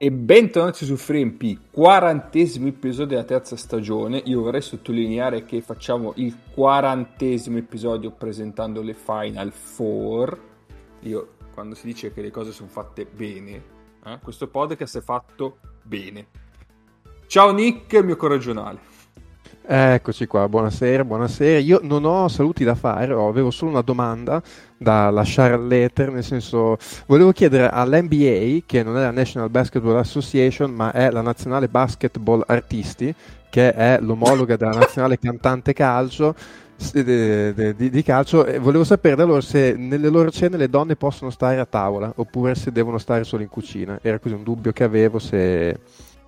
E bentornati su FreeMP, quarantesimo episodio della terza stagione. Io vorrei sottolineare che facciamo il quarantesimo episodio presentando le Final Four. Io, quando si dice che le cose sono fatte bene, eh, questo podcast è fatto bene. Ciao Nick, mio corregionale. Eccoci qua, buonasera, buonasera. Io non ho saluti da fare, avevo solo una domanda da lasciare all'eter, nel senso volevo chiedere all'NBA, che non è la National Basketball Association, ma è la Nazionale Basketball Artisti, che è l'omologa della Nazionale Cantante Calcio, di, di, di, calcio e volevo sapere da loro se nelle loro cene le donne possono stare a tavola oppure se devono stare solo in cucina. Era così un dubbio che avevo se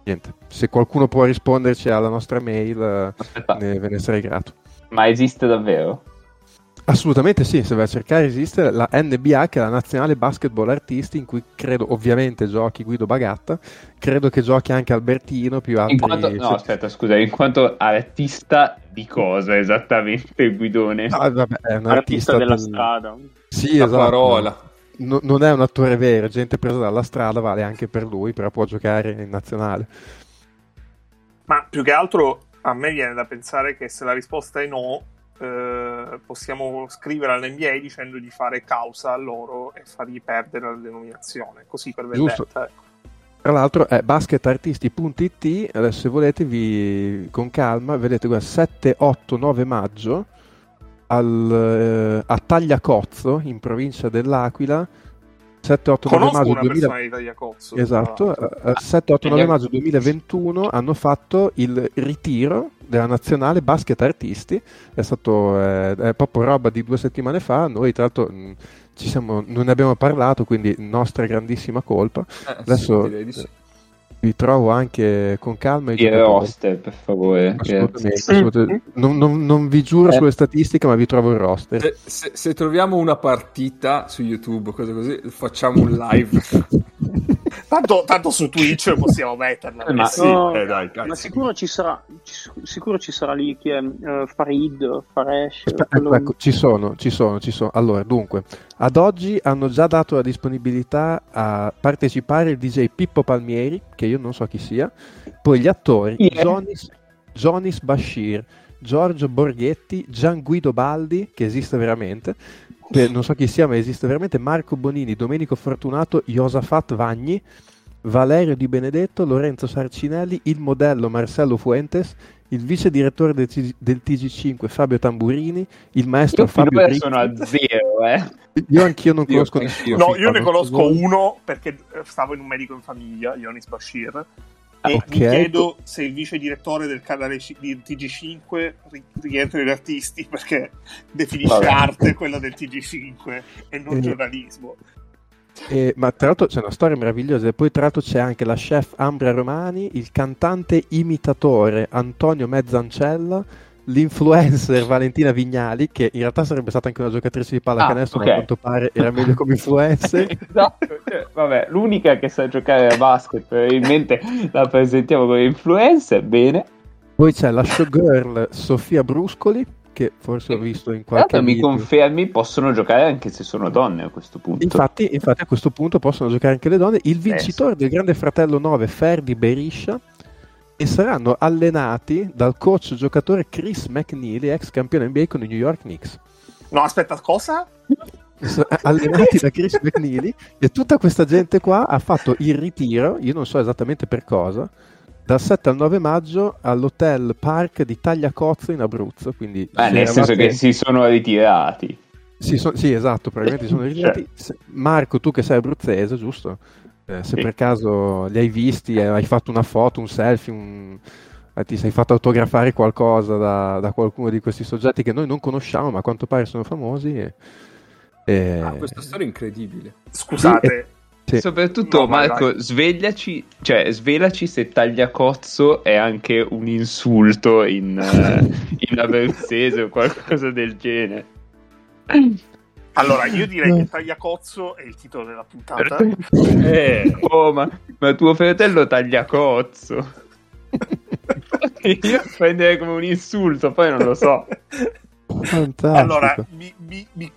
niente, se qualcuno può risponderci alla nostra mail, ne, ve ne sarei grato. Ma esiste davvero? Assolutamente sì, se vai a cercare esiste la NBA che è la Nazionale Basketball Artisti in cui credo ovviamente giochi Guido Bagatta, credo che giochi anche Albertino più altri. In quanto, no aspetta scusa, in quanto artista di cosa esattamente Guidone? Ah, vabbè, è un artista, artista della del... strada. Sì, la esatto. parola no, non è un attore vero, gente presa dalla strada, vale anche per lui, però può giocare in nazionale. Ma più che altro a me viene da pensare che se la risposta è no, eh, possiamo scrivere all'NBA dicendo di fare causa a loro e fargli perdere la denominazione, così per vendetta. Ecco. Tra l'altro è basketartisti.it, adesso se volete vi, con calma, vedete qua 7, 8, 9 maggio al, eh, a Tagliacozzo, in provincia dell'Aquila, 7-8-9 maggio 2000... esatto, 7-8-9 eh, maggio 2021 hanno fatto il ritiro della nazionale basket artisti. È stato eh, è proprio roba di due settimane fa. Noi tra l'altro mh, siamo, non ne abbiamo parlato quindi nostra grandissima colpa. Eh, adesso sì, sì vi trovo anche con calma i roster per favore assolutamente, assolutamente. Non, non, non, vi giuro eh. sulle statistiche ma vi trovo il roster se, se, se, troviamo una partita su youtube cose così facciamo un live tanto, tanto, su Twitch possiamo metterla. Eh, ma, sì, no, eh, dai, ma sicuro, ci sarà, sicuro ci sarà lì chi è uh, Farid Faresh ecco, quello... ecco, ci sono ci sono ci sono. Allora dunque ad oggi hanno già dato la disponibilità a partecipare il DJ Pippo Palmieri, che io non so chi sia, poi gli attori yeah. Jonis, Jonis Bashir, Giorgio Borghetti, Gian Guido Baldi, che esiste veramente, che non so chi sia ma esiste veramente, Marco Bonini, Domenico Fortunato, Josafat Vagni, Valerio Di Benedetto, Lorenzo Sarcinelli, il modello Marcello Fuentes, il vice direttore del, TG, del TG5 Fabio Tamburini, il maestro io Fabio Io sono a zero, eh. Io anch'io non conosco io, nessuno. No, io ne conosco uno perché eh, stavo in un medico in famiglia, Ionis Bashir. E okay. mi chiedo se il vice direttore del canale di TG5 rientra negli artisti perché definisce Vabbè. arte quella del TG5 e non eh. giornalismo. Eh, ma tra l'altro c'è una storia meravigliosa e poi tra l'altro c'è anche la chef Ambra Romani, il cantante imitatore Antonio Mezzancella, l'influencer Valentina Vignali, che in realtà sarebbe stata anche una giocatrice di pallacanestro, ah, okay. a quanto pare era meglio come influencer. esatto, cioè, vabbè, l'unica che sa giocare a basket, probabilmente la presentiamo come influencer, bene. Poi c'è la showgirl Sofia Bruscoli, che forse ho visto in qualche Guarda, mi confermi possono giocare anche se sono donne a questo punto infatti, infatti a questo punto possono giocare anche le donne il vincitore del Grande Fratello 9 Ferdi Beriscia e saranno allenati dal coach giocatore Chris McNeely ex campione NBA con i New York Knicks no aspetta cosa? allenati da Chris McNeely e tutta questa gente qua ha fatto il ritiro io non so esattamente per cosa dal 7 al 9 maggio all'hotel Park di Tagliacozzo in Abruzzo. Quindi Beh, nel senso che si sono ritirati. Sì, so, sì esatto, probabilmente si sono ritirati. Marco, tu che sei abruzzese, giusto? Eh, se sì. per caso li hai visti, eh, hai fatto una foto, un selfie, un... Eh, ti sei fatto autografare qualcosa da, da, qualcuno di questi soggetti che noi non conosciamo, ma a quanto pare sono famosi. E, e... Ah, questa storia è incredibile. Scusate. Sì, e sì. Soprattutto, no, Marco, svegliaci, cioè, svelaci se tagliacozzo è anche un insulto in, uh, in abruzzese o qualcosa del genere. Allora, io direi che Tagliacozzo è il titolo della puntata. Eh, oh, ma, ma tuo fratello Tagliacozzo. io prenderei come un insulto, poi non lo so. Fantastico. Allora, mi, mi, mi,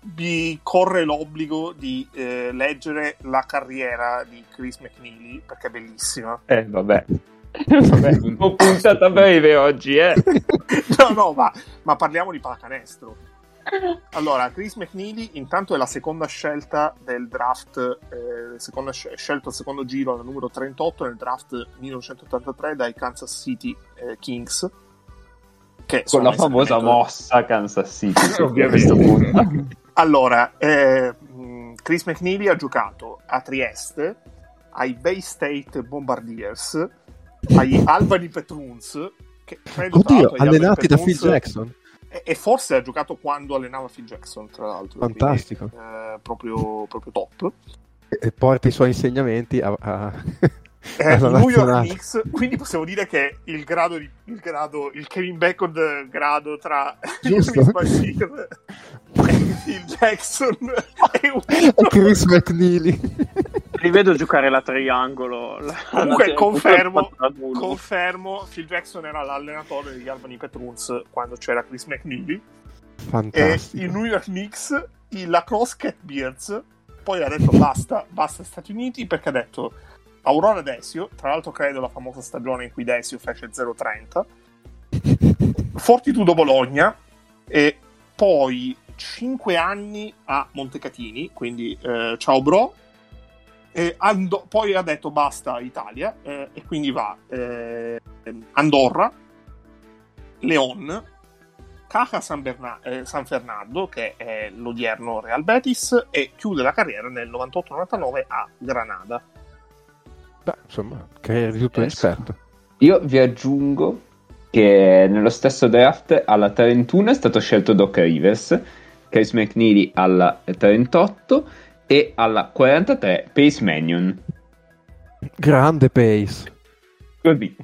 vi corre l'obbligo di eh, leggere la carriera di Chris McNeely perché è bellissima. Eh, vabbè. vabbè, ho puntata breve oggi, eh. no, no, ma, ma parliamo di pallacanestro. Allora, Chris McNeely intanto è la seconda scelta del draft, eh, seconda, scelto al secondo giro al numero 38 nel draft 1983 dai Kansas City eh, Kings. Che Con la famosa mossa Kansas City, ovviamente. allora, eh, Chris McNeely ha giocato a Trieste, ai Bay State Bombardiers, agli Albany Petruns, che credo Oddio, allenati da Phil Jackson e, forse ha giocato quando allenava Phil Jackson, tra l'altro. Fantastico. Quindi, eh, proprio, proprio, top. E, e, porta i suoi insegnamenti a... a... Eh, New York Knicks, quindi possiamo dire che il grado, di, il, grado il Kevin Bacon grado tra e Phil Jackson e un... Chris McNeely rivedo giocare la triangolo. La, Comunque la, confermo, confermo, Phil Jackson era l'allenatore degli Albany Petruns quando c'era Chris McNeely. Fantastico. E i New York Knicks, i Lacrosse Catbeards, poi ha detto basta, basta Stati Uniti perché ha detto Aurora Desio, tra l'altro credo la famosa stagione in cui Desio fece 0-30, Fortitudo Bologna e poi 5 anni a Montecatini, quindi eh, ciao bro, Ando- poi ha detto basta Italia eh, e quindi va eh, Andorra, Leon, Caja San, Berna- eh, San, Fernando che è l'odierno Real Betis e chiude la carriera nel 98-99 a Granada. Beh, insomma, di tutto rispetto. Io vi aggiungo che nello stesso draft alla 31 è stato scelto Doc Rivers, Chris McNeely alla 38 e alla 43 Pace Manion. Grande Pace. Così.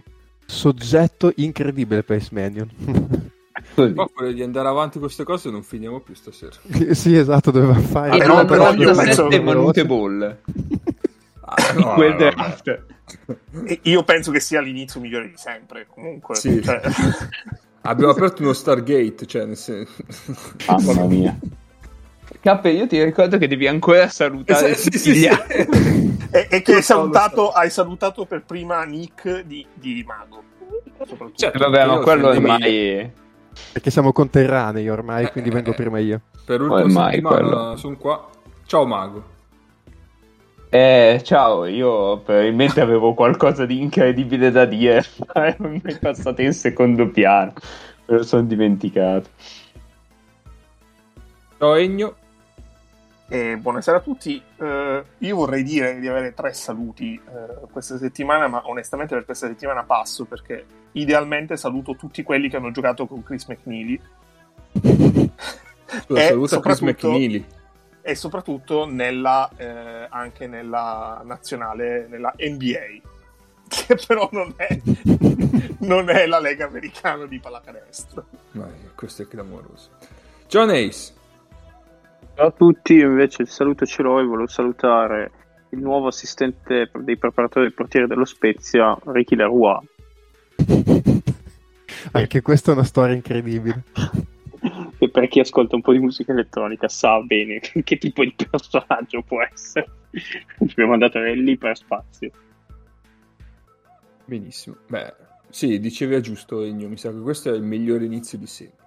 Soggetto incredibile Pace Manion. Così. Ma quello di andare avanti con queste cose non finiamo più stasera. sì, esatto, doveva fare. E no, però io penso che manute ball. Ah, no, quel draft. Io penso che sia l'inizio migliore di sempre. Comunque, sì. cioè... abbiamo aperto uno Stargate. Cioè, nel senso... Mamma mia. Cappe, io ti ricordo che devi ancora salutare eh, sì, tutti sì, altri. e, e, che hai salutato, hai salutato, per prima Nick di, di Mago. Cioè, vabbè, ma quello ormai... Perché siamo conterranei ormai, quindi vengo eh, prima io. Per ultima settimana sono qua. Ciao Mago. Eh, ciao, io probabilmente avevo qualcosa di incredibile da dire, ma mi è passato in secondo piano, me lo sono dimenticato. Ciao Egno. E buonasera a tutti. Uh, io vorrei dire di avere tre saluti uh, questa settimana, ma onestamente per questa settimana passo perché idealmente saluto tutti quelli che hanno giocato con Chris McNeely. Scusa, saluta Chris McNeely. E soprattutto nella, eh, anche nella nazionale, nella NBA, che però non è, non è la Lega Americana di pallacanestro. Ma questo è clamoroso. John Ace. Ciao a tutti, invece il saluto ce l'ho e volevo salutare il nuovo assistente dei preparatori del portiere dello Spezia, Ricky Leroy. Anche questa è una storia incredibile. Per chi ascolta un po' di musica elettronica sa bene che tipo di personaggio può essere. Abbiamo andato nell'iperspazio. Benissimo. Beh, sì, dicevi a giusto Egno, mi sa che questo è il migliore inizio di sempre.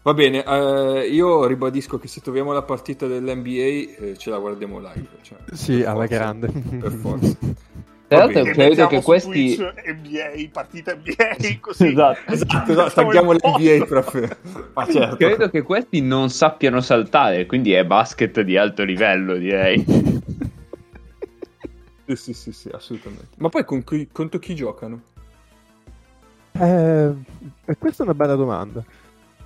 Va bene, eh, io ribadisco che se troviamo la partita dell'NBA eh, ce la guardiamo live. Cioè, sì, alla forza, grande. Per forza. Tra l'altro credo che questi NBA, partita NBA così. esatto, esatto, no, stacchiamo l'NBA proprio. Ma certo. Credo che questi non sappiano saltare, quindi è basket di alto livello, direi. sì, sì, sì, sì, assolutamente. Ma poi con chi, contro chi giocano? Eh, questa è una bella domanda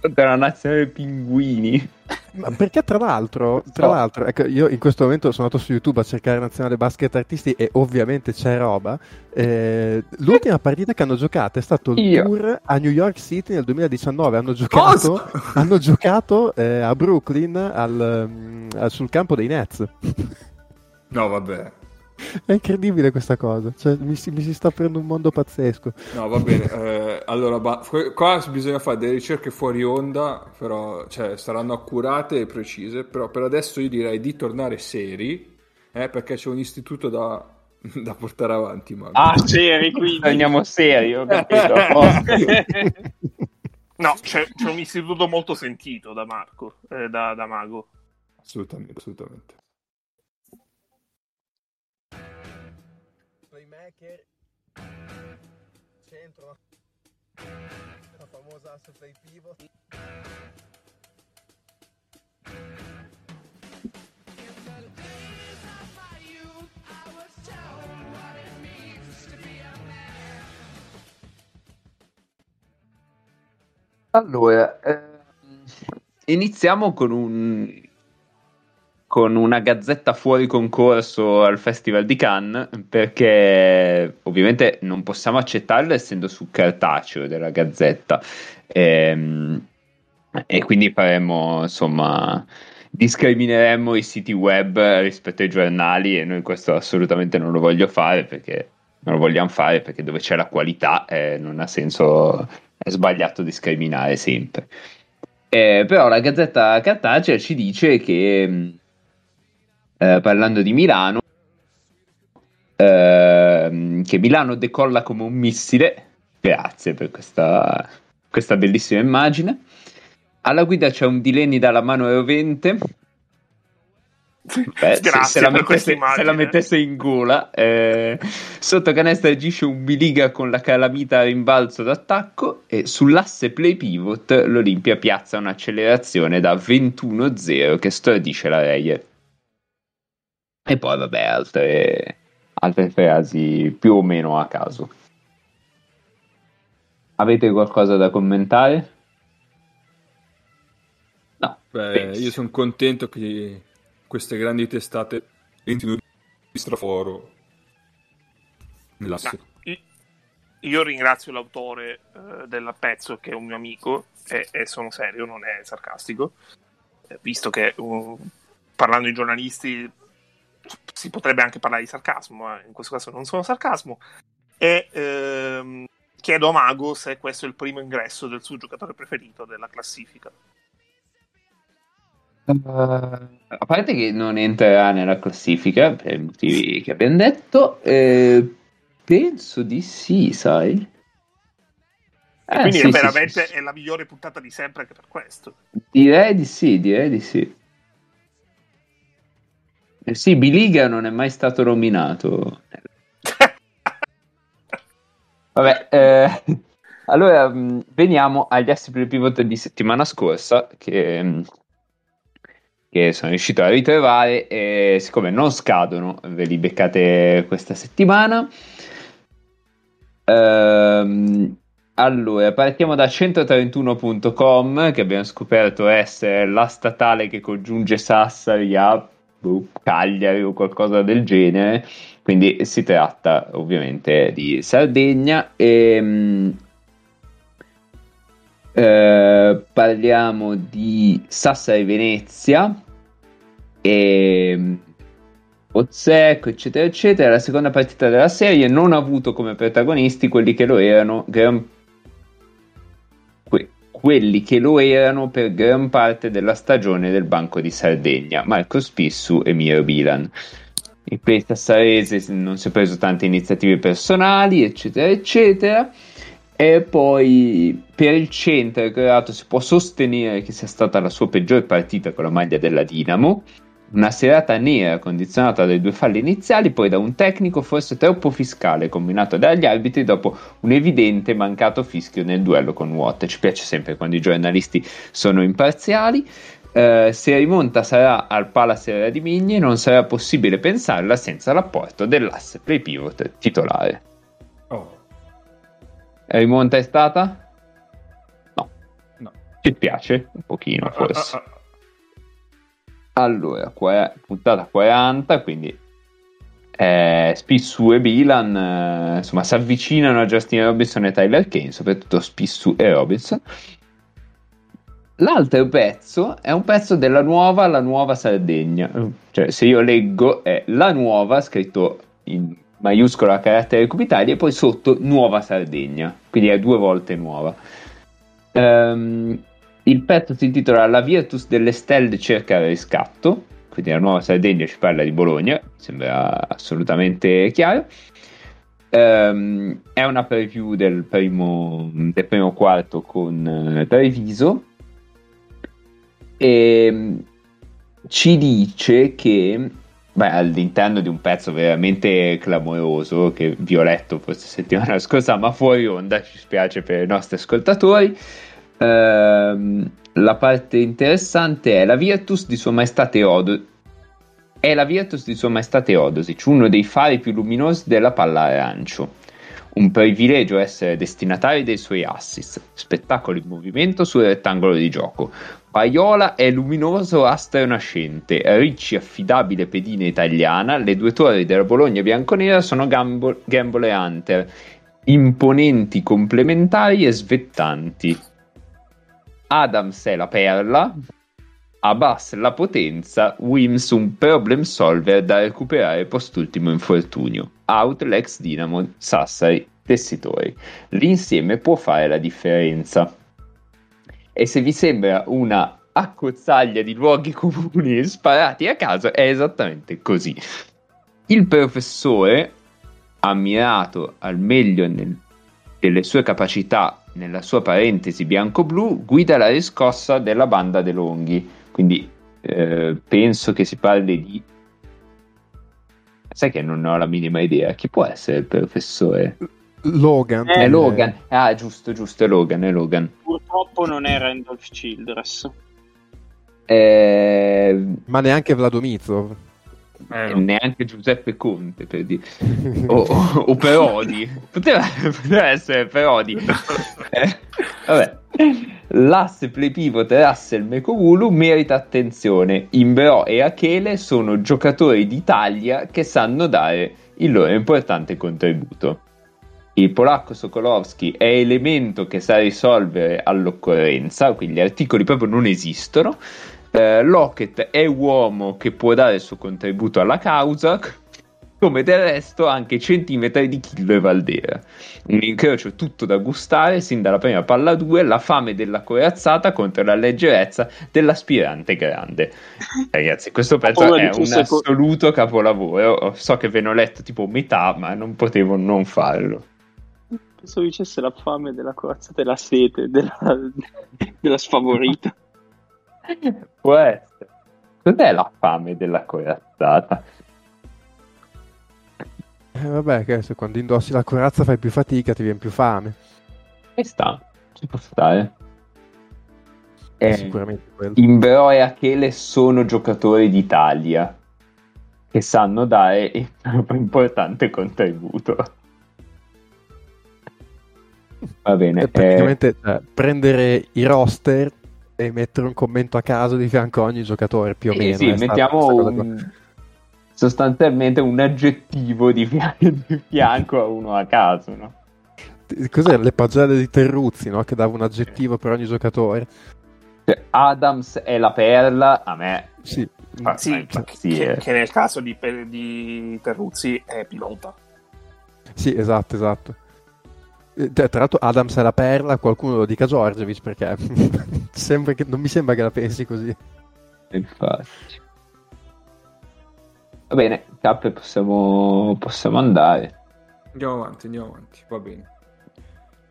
della nazionale pinguini. Ma perché tra l'altro, tra so. l'altro ecco, io in questo momento sono andato su YouTube a cercare nazionale basket artisti e ovviamente c'è roba. Eh, l'ultima partita che hanno giocato è stato il io. tour a New York City nel 2019. Hanno giocato, hanno giocato eh, a Brooklyn al, mm, al, sul campo dei Nets. No, vabbè. È incredibile questa cosa, cioè, mi, si, mi, si, sta aprendo un mondo pazzesco. No, va bene, eh, allora ba- qua bisogna fare delle ricerche fuori onda, però cioè, saranno accurate e precise, però per adesso io direi di tornare seri, eh, perché c'è un istituto da, da portare avanti. Mago. Ah, seri, quindi andiamo seri, ho capito. no, c'è, c'è, un istituto molto sentito da Marco, eh, da, da Mago. Assolutamente, assolutamente. Playmaker, centro, la famosa asse play pivot. Allora, eh, iniziamo con un con una gazzetta fuori concorso al Festival di Cannes perché ovviamente non possiamo accettarla essendo su cartaceo della gazzetta. E, ehm, e quindi faremo insomma discrimineremmo i siti web rispetto ai giornali e noi questo assolutamente non lo voglio fare perché non lo vogliamo fare perché dove c'è la qualità eh, non ha senso è sbagliato discriminare sempre. Eh, però la gazzetta cartacea ci dice che eh, parlando di Milano, eh, che Milano decolla come un missile. Grazie per questa, questa bellissima immagine. Alla guida c'è un Dileni dalla mano rovente. Beh, se, se, la mettesse, se, la mettesse, in gola, eh, sotto canestro agisce un biliga con la calamita a rimbalzo d'attacco e sull'asse play pivot l'Olimpia piazza un'accelerazione da 21-0 che stordisce la Reyer. E poi, vabbè, altre, altre frasi più o meno a caso. Avete qualcosa da commentare? No. Beh, io sono contento che queste grandi testate entrino di straforo nell'asse. No, io ringrazio l'autore uh, del pezzo che è un mio amico e, e sono serio, non è sarcastico, eh, visto che uh, parlando di giornalisti si potrebbe anche parlare di sarcasmo, ma in questo caso non sono sarcasmo. E ehm, chiedo a Mago se questo è il primo ingresso del suo giocatore preferito della classifica. Uh, a parte che non entrerà nella classifica per i motivi che abbiamo detto, eh, penso di sì, sai. Eh, quindi sì, è veramente sì, sì. È la migliore puntata di sempre anche per questo. Direi di sì, direi di sì. Eh sì, Biliga non è mai stato nominato. Vabbè, eh, allora mm, veniamo agli il pivot di settimana scorsa che, mm, che sono riuscito a ritrovare e siccome non scadono ve li beccate questa settimana. Ehm, allora, partiamo da 131.com che abbiamo scoperto essere la statale che congiunge Sassari a Cagliari o qualcosa del genere. Quindi si tratta ovviamente di Sardegna. E mh, eh, parliamo di Sassari Venezia. E Ozzecco eccetera eccetera. La seconda partita della serie non ha avuto come protagonisti quelli che lo erano. Gran quelli che lo erano per gran parte della stagione del Banco di Sardegna, Marco Spissu e Miro Bilan. Il play sassarese non si è preso tante iniziative personali, eccetera, eccetera. E poi per il centro, creato si può sostenere che sia stata la sua peggiore partita con la maglia della Dinamo una serata nera condizionata dai due falli iniziali, poi da un tecnico forse troppo fiscale combinato dagli arbitri dopo un evidente mancato fischio nel duello con Watt. Ci piace sempre quando i giornalisti sono imparziali. Uh, se rimonta sarà al Palace di Migni, non sarà possibile pensarla senza l'apporto dell'asse play pivot titolare. Oh. Rimonta è stata? No. no. Ci piace un pochino, ah, ah, forse. Allora, qua, puntata 40, quindi eh, Spissu e Bilan eh, insomma si avvicinano a Justin Robinson e Tyler Kane, soprattutto Spissu e Robinson. L'altro pezzo è un pezzo della nuova La Nuova Sardegna, cioè se io leggo è La Nuova, scritto in maiuscola a carattere cubitali e poi sotto Nuova Sardegna, quindi è due volte nuova. Um, il pezzo si intitola La Virtus delle Stelle cerca il riscatto, quindi la Nuova Sardegna ci parla di Bologna, sembra assolutamente chiaro. Um, è una preview del primo, del primo quarto con uh, Treviso e ci dice che beh, all'interno di un pezzo veramente clamoroso che vi ho letto forse settimana scorsa, ma fuori onda, ci spiace per i nostri ascoltatori. Ehm, la parte interessante è la Virtus di Sua Maestà Teodosic. È la Virtus di Sua Maestà Teodosic, uno dei fari più luminosi della palla arancio. Un privilegio essere destinatari dei suoi assist, spettacolo in movimento sul rettangolo di gioco, Paiola è luminoso astro nascente, Ricci affidabile pedina italiana, le due torri della Bologna bianconera sono Gambo- Gamble e Hunter, imponenti complementari e svettanti. Adams è la perla, Abbas la potenza, Wims un problem solver da recuperare postultimo infortunio, out l'ex Dinamo, Sassari, tessitori. L'insieme può fare la differenza. E se vi sembra una accozzaglia di luoghi comuni sparati a caso, è esattamente così. Il professore, ammirato al meglio nel, delle sue capacità nella sua parentesi bianco-blu, guida la riscossa della banda De Longhi. Quindi eh, penso che si parli di. Sai che non ho la minima idea. Chi può essere il professore? Logan. È Logan. Ah, giusto, giusto, è Logan, è Logan. Purtroppo non è Randolph Childress. Eh... Ma neanche Vladomizov. Eh, no. Neanche Giuseppe Conte per dire. o, o, o Perodi. Poteva, poteva, essere Perodi. eh, vabbè. L'asse play pivot Russell Mekovulu merita attenzione. Imbro e Achele sono giocatori d'Italia che sanno dare il loro importante contributo. Il polacco Sokolowski è elemento che sa risolvere all'occorrenza, quindi gli articoli proprio non esistono. Eh, Lockett è uomo che può dare il suo contributo alla causa, come del resto anche centimetri di Chillo e Valdera. Un incrocio tutto da gustare sin dalla prima palla 2, la fame della corazzata contro la leggerezza dell'aspirante grande. Ragazzi, questo pezzo oh, è un assoluto capolavoro. So che ve ne ho letto tipo metà, ma non potevo non farlo. Penso dicesse la fame della corazzata e la sete della, della sfavorita. Può essere. Cos'è la fame della corazzata? Eh, vabbè, che se quando indossi la corazza fai più fatica, ti viene più fame. E sta, ci può stare. Eh, sicuramente quello. Imbro e Achele sono giocatori d'Italia che sanno dare un importante contributo. Va bene. praticamente eh... cioè, prendere i roster e mettere un commento a caso di fianco a ogni giocatore, più o meno. Sì, mettiamo un... sostanzialmente un aggettivo di, fianco a uno a caso, no? Cos'era le pagelle di Terruzzi, no? Che dava un aggettivo per ogni giocatore. Cioè, Adams è la perla, a me... Sì, ah, sì, che, che, nel caso di, di Terruzzi è pilota. Sì, esatto, esatto. Eh, tra l'altro Adams è la perla, qualcuno lo dica Giorgevic perché che, non mi sembra che la pensi così. Infatti. Va bene, Cappe possiamo, possiamo andare. Andiamo avanti, andiamo avanti, va bene.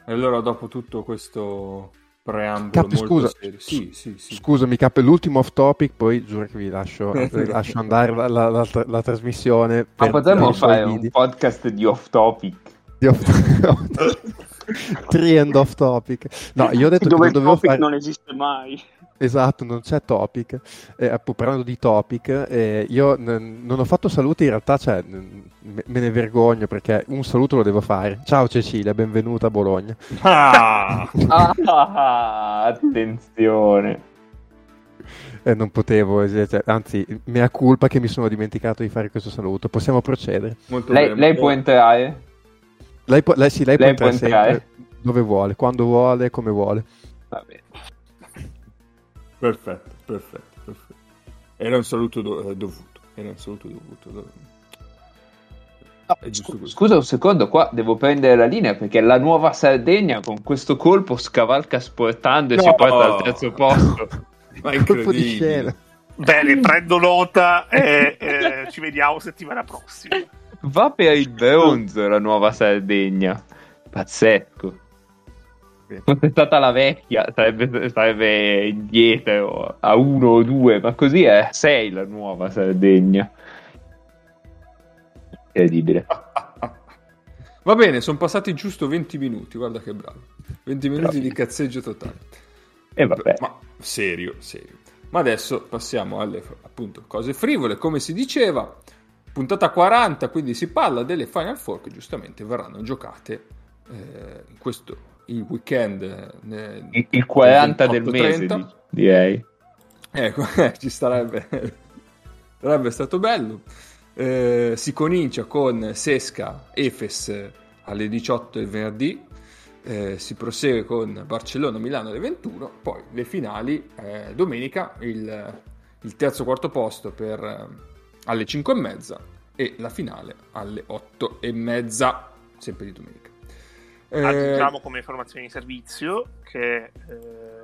Allora dopo tutto questo preambolo molto scusa, serio. Sì, sì, sì. Scusami Cappe, l'ultimo off topic, poi giuro che vi lascio, lascio andare la, la, la, la trasmissione. Ma potremmo fare un podcast di off topic di off topic. Tree and off topic. No, io ho detto Dove che non dovevo topic fare... non esiste mai. Esatto, non c'è topic. Eh, parlando di topic, eh, io n- non ho fatto saluti, in realtà cioè, n- me ne vergogno perché un saluto lo devo fare. Ciao Cecilia, benvenuta a Bologna. Ah, ah attenzione. Eh, non potevo, cioè, anzi, mea colpa che mi sono dimenticato di fare questo saluto. Possiamo procedere. Lei, lei, può entrare? Lei, può, lei, sì, lei, lei può entrare dove vuole, quando vuole, come vuole. Va bene. Perfetto, perfetto, perfetto. Era un saluto do- eh, dovuto. Era un saluto dovuto. Scu- scusa un secondo, qua devo prendere la linea perché la nuova Sardegna con questo colpo scavalca sportando e no. si porta al terzo posto. Ma è colpo di scena. Bene, prendo nota e, e ci vediamo settimana prossima. Va per il bronzo la nuova Sardegna. Pazzesco. Fosse stata la vecchia, sarebbe, sarebbe indietro a uno o due, ma così è 6 la nuova Sardegna. Incredibile. Va bene, sono passati giusto 20 minuti, guarda che bravo. 20 minuti Bravi. di cazzeggio totale. E vabbè. Ma serio, serio. Ma adesso passiamo alle appunto cose frivole, come si diceva. Puntata 40, quindi si parla delle Final Four che giustamente verranno giocate eh, in questo il weekend. Nel, il, il 40 del mese, direi. Ecco, ci starebbe. sarebbe stato bello. Eh, si comincia con Sesca Efes alle 18 del venerdì. Eh, si prosegue con Barcellona-Milano alle 21, poi le finali eh, domenica, il, il, terzo quarto posto per, eh, alle 5 e mezza e la finale alle 8 e mezza, sempre di domenica. Eh... Aggiungiamo come informazione di servizio che eh,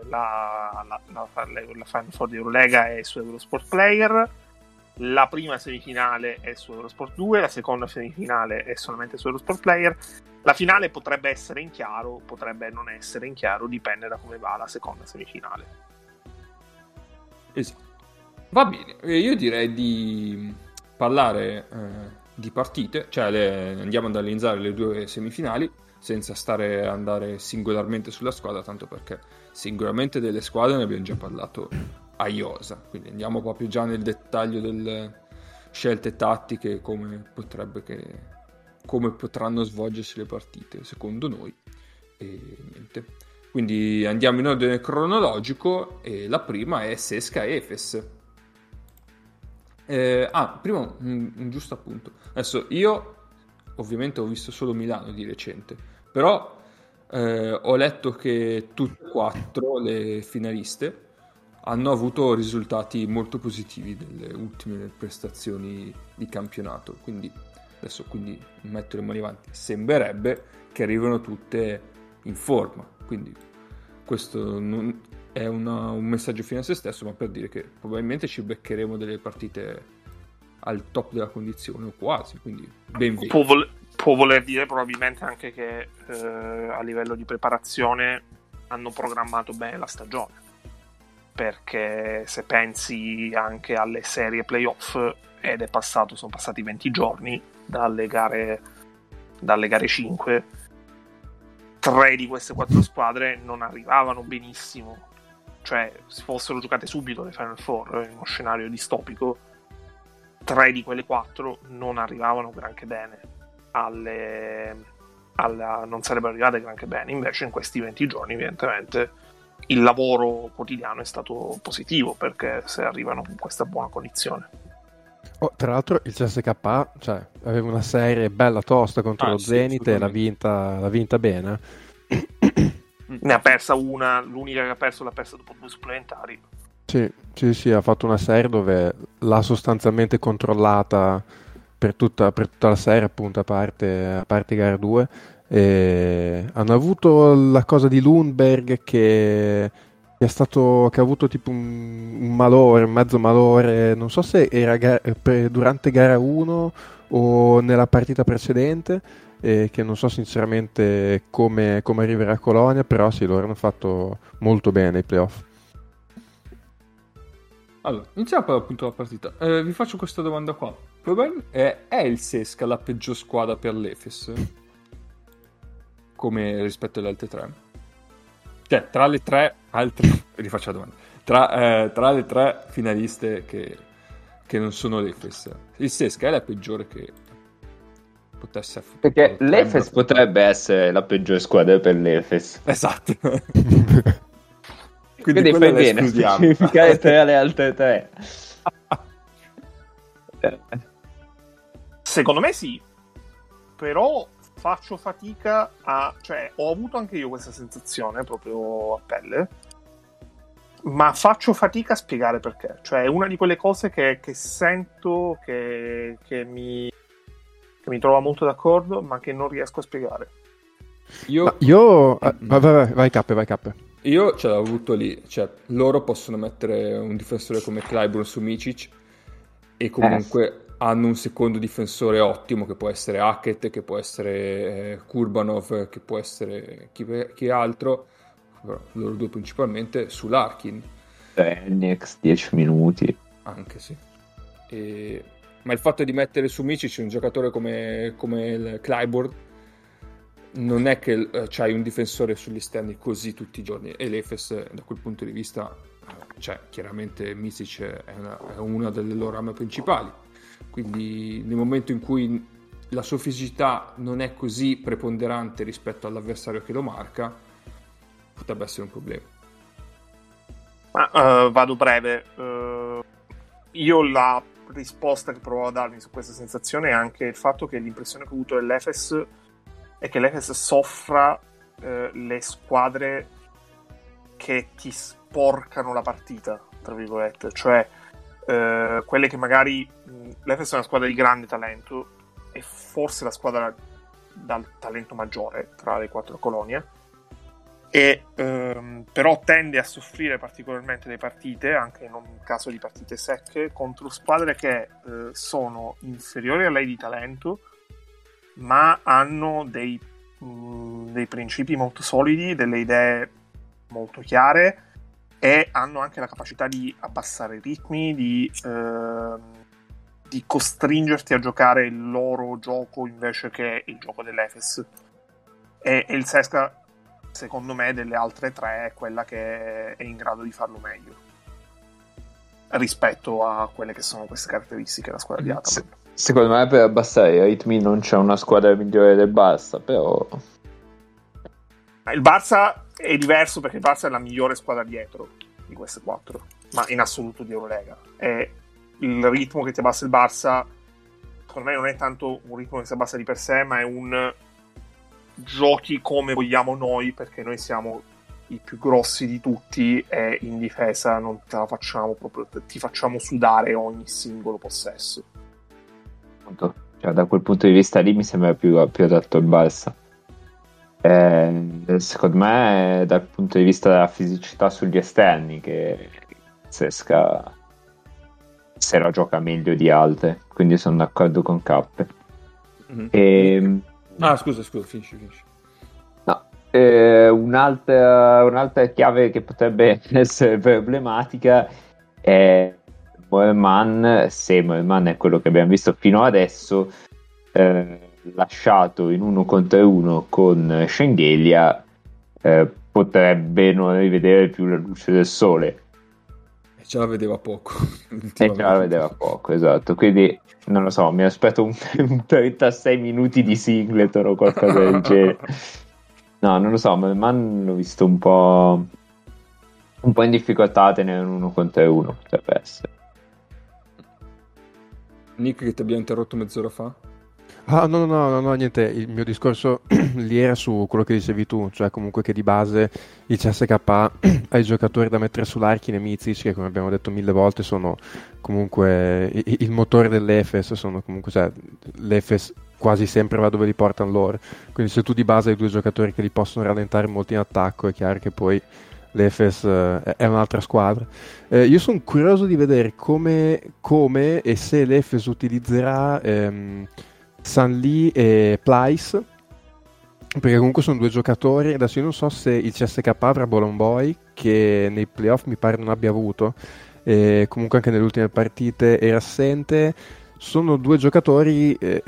la, la, la, la Final Four di Eurolega è su Eurosport Player, la prima semifinale è su Eurosport 2, la seconda semifinale è solamente su Eurosport Player. La finale potrebbe essere in chiaro, potrebbe non essere in chiaro, dipende da come va la seconda semifinale. Esatto. Va bene, io direi di parlare eh, di partite, cioè le, andiamo ad analizzare le due semifinali senza stare andare singolarmente sulla squadra, tanto perché singolarmente delle squadre ne abbiamo già parlato a Iosa, quindi andiamo proprio già nel dettaglio delle scelte tattiche, come, che, come potranno svolgersi le partite, secondo noi. E niente. Quindi andiamo in ordine cronologico e la prima è Sesca Efes. Eh, ah, prima un, un giusto appunto. Adesso io ovviamente ho visto solo Milano di recente, però eh, ho letto che tutte e quattro le finaliste hanno avuto risultati molto positivi nelle ultime prestazioni di campionato. Quindi adesso quindi metto le mani avanti. Sembrerebbe che arrivino tutte in forma. Quindi questo non è una, un messaggio fine a se stesso, ma per dire che probabilmente ci beccheremo delle partite al top della condizione o quasi. Quindi ben può, vol- può voler dire probabilmente anche che eh, a livello di preparazione hanno programmato bene la stagione perché se pensi anche alle serie playoff ed è passato, sono passati 20 giorni dalle gare, dalle gare 5 tre di queste quattro squadre non arrivavano benissimo cioè se fossero giocate subito le Final Four in uno scenario distopico tre di quelle quattro non arrivavano granché bene alle, alla, non sarebbero arrivate granché bene. Invece in questi 20 giorni evidentemente il lavoro quotidiano è stato positivo perché se arrivano con questa buona condizione. Oh, tra l'altro il CSK cioè, aveva una serie bella tosta contro ah, lo sì, Zenit e l'ha vinta, l'ha vinta bene. Ne ha persa una, l'unica che ha perso l'ha persa dopo due supplementari. Sì, sì, sì, ha fatto una serie dove l'ha sostanzialmente controllata per tutta, per tutta la serie, appunto, a parte, a parte gara 2. E hanno avuto la cosa di Lundberg che, che, stato, che ha avuto tipo un, un, malore, un mezzo malore, non so se era ga- durante gara 1 o nella partita precedente, eh, che non so sinceramente come, come arriverà a Colonia, però sì, loro hanno fatto molto bene i playoff. Allora, iniziamo per appunto la partita. Eh, vi faccio questa domanda qua. È, è il Sesca la peggior squadra per l'Efes? Come rispetto alle altre tre? Cioè, tra le tre altre... Rifaccio la domanda. Tra, eh, tra le tre finaliste che, che non sono l'Efes, il Sesca è la peggiore che potesse. Perché l'Efes potrebbe essere la peggiore squadra per l'Efes. Esatto. Quindi, Quindi fai bene specificare tra le altre tre. Secondo me sì, però faccio fatica a... cioè ho avuto anche io questa sensazione proprio a pelle, ma faccio fatica a spiegare perché. Cioè è una di quelle cose che, che sento che, che mi che mi trova molto d'accordo, ma che non riesco a spiegare. Io, io... Ah, vai, vai, vai, cappe, vai cappe. Io ce l'ho avuto lì, cioè loro possono mettere un difensore come Clyburn su Micic e comunque eh. hanno un secondo difensore ottimo che può essere Hackett, che può essere eh, Kurbanov, che può essere chi, chi altro, però loro due principalmente su Larkin. Next 10 minuti. Anche sì. E... Ma il fatto di mettere su Micic un giocatore come, come il Clyburn non è che eh, c'hai un difensore sugli esterni così tutti i giorni. E l'Efes da quel punto di vista cioè chiaramente Misic è una, è una delle loro armi principali. Quindi nel momento in cui la sua fisicità non è così preponderante rispetto all'avversario che lo marca potrebbe essere un problema. Ma, uh, vado breve. Uh, io la risposta che provo a darmi su questa sensazione è anche il fatto che l'impressione che ho avuto dell'Efes è che l'Efes soffra eh, le squadre che ti sporcano la partita, tra virgolette, cioè eh, quelle che magari l'Efes è una squadra di grande talento e forse la squadra dal talento maggiore tra le quattro colonie e ehm, però tende a soffrire particolarmente le partite anche in un caso di partite secche contro squadre che eh, sono inferiori a lei di talento ma hanno dei, mh, mm, dei principi molto solidi, delle idee molto chiare e hanno anche la capacità di abbassare i ritmi, di, eh, di, costringerti a giocare il loro gioco invece che il gioco dell'Efes. E, il Sesca, secondo me, delle altre tre è quella che è in grado di farlo meglio rispetto a quelle che sono queste caratteristiche della squadra di Ataman. Secondo me per abbassare i ritmi non c'è una squadra migliore del Barça, però... Il Barça è diverso perché il Barça è la migliore squadra dietro di queste quattro, ma in assoluto di Eurolega. E il ritmo che ti abbassa il Barça, secondo me non è tanto un ritmo che si abbassa di per sé, ma è un giochi come vogliamo noi, perché noi siamo i più grossi di tutti e in difesa non te la facciamo proprio, ti facciamo sudare ogni singolo possesso cioè, da quel punto di vista lì mi sembra più, più adatto il Balsa. Eh, secondo me, dal punto di vista della fisicità sugli esterni, che Sesca se la gioca meglio di altre, quindi sono d'accordo con Cappe. Mm-hmm. E... Ah, scusa, scusa, finisci, finisci. Eh, un'altra, un'altra chiave che potrebbe essere problematica è Moerman, se Moerman è quello che abbiamo visto fino adesso, eh, lasciato in uno contro uno con Schengelia, eh, potrebbe non rivedere più la luce del sole. Ce la vedeva poco. E ce la vedeva poco, esatto. Quindi non lo so, mi aspetto un, un 36 minuti di Singleton o qualcosa del genere. No, non lo so, Moerman l'ho visto un po'. Un po' in difficoltà a tenere un uno contro uno, potrebbe essere. Nick che ti abbiamo interrotto mezz'ora fa? Ah, no, no, no, no, niente, il mio discorso lì era su quello che dicevi tu, cioè comunque che di base il CSK ha i giocatori da mettere sull'Arkin e Mizic, che come abbiamo detto mille volte sono comunque il motore dell'Efes, sono comunque, cioè, l'Efes quasi sempre va dove li portano loro, quindi se tu di base hai due giocatori che li possono rallentare molto in attacco, è chiaro che poi l'Efes uh, è un'altra squadra. Eh, io sono curioso di vedere come, come, e se l'Efes utilizzerà ehm, Sanli e Plyce, perché comunque sono due giocatori. Adesso io non so se il CSK avrà Bolomboy, che nei playoff mi pare non abbia avuto, e comunque anche nelle ultime partite era assente. Sono due giocatori eh,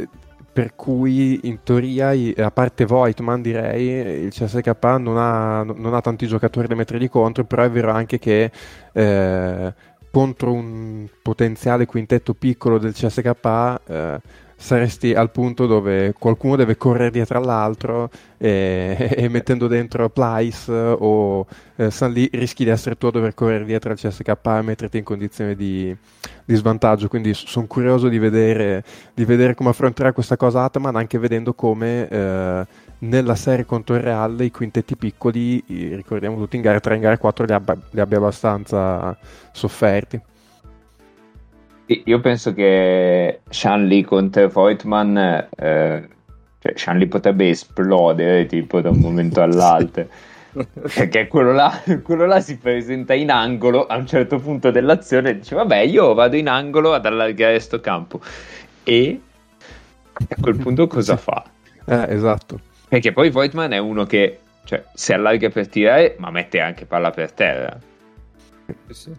per cui in teoria, a parte Voigtman direi, il CSK non ha, non ha tanti giocatori da mettergli contro, però è vero anche che eh, contro un potenziale quintetto piccolo del CSK eh, saresti al punto dove qualcuno deve correre dietro all'altro e, e mettendo dentro Plyce o eh, San Lee rischi di essere tu a dover correre dietro al CSK e metterti in condizione di, di svantaggio. Quindi sono curioso di vedere, di vedere, come affronterà questa cosa Ataman anche vedendo come eh, nella serie contro il Real i quintetti piccoli ricordiamo tutti in gara 3 in gara 4 li, abba, li abbia abbastanza sofferti Io penso che Shanley contro Voigtman, eh, cioè Shanley potrebbe esplodere tipo da un momento all'altro. Perché quello là, quello là si presenta in angolo a un certo punto dell'azione e dice: Vabbè, io vado in angolo ad allargare sto campo. E a quel punto cosa fa? Eh, esatto. Perché poi Voigtman è uno che cioè, si allarga per tirare, ma mette anche palla per terra. Sì,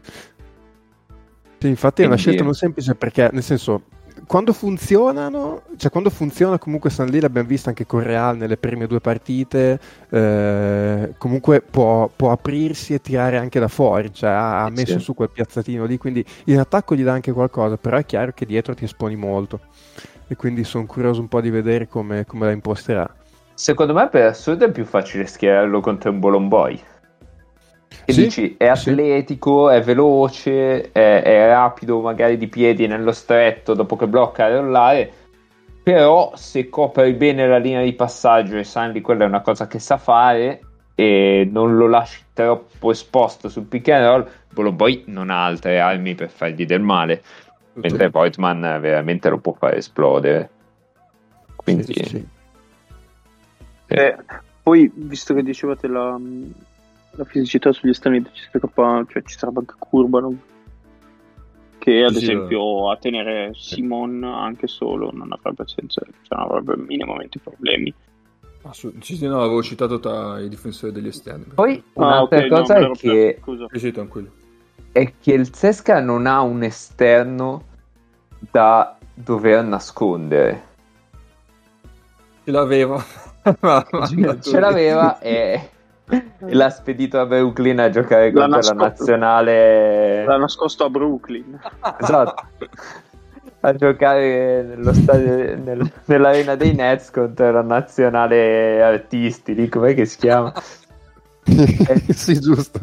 sì infatti Quindi... è una scelta non semplice perché, nel senso, quando funzionano, cioè quando funziona comunque San Lì l'abbiamo visto anche con Real nelle prime due partite, eh, comunque può, può, aprirsi e tirare anche da fuori, cioè ha, ha messo sì. su quel piazzatino lì, quindi in attacco gli dà anche qualcosa, però è chiaro che dietro ti esponi molto e quindi sono curioso un po' di vedere come, come la imposterà. Secondo me per assurdo è più facile schierarlo contro un Bolomboy. E sì, dici, è atletico, sì. è veloce, è, è, rapido magari di piedi nello stretto dopo che blocca a rollare, però se copri bene la linea di passaggio e Sandy quella è una cosa che sa fare e non lo lasci troppo esposto sul pick and roll, Bolomboy non ha altre armi per fargli del male, mentre Voigtman veramente lo può fare esplodere. Quindi... Sì, eh, poi, visto che dicevate la, la fisicità sugli esterni del CSK, cioè ci sarebbe anche Curbanov, che ad sì, esempio a tenere Simon anche solo non avrebbe senso, cioè non avrebbe minimamente problemi. Assolutamente, sì, no, avevo citato tra i difensori degli esterni. Poi un'altra ah, okay, cosa no, è che... Scusa. Sì, tranquillo. È che il Sesca non ha un esterno da dover nascondere. Ce l'aveva. ce l'aveva e l'ha spedito a Brooklyn a giocare contro nasco- la nazionale. L'ha nascosto a Brooklyn. Esatto. A giocare nello stadio, nel, nell'arena dei Nets contro la nazionale artisti, lì com'è che si chiama? sì, giusto.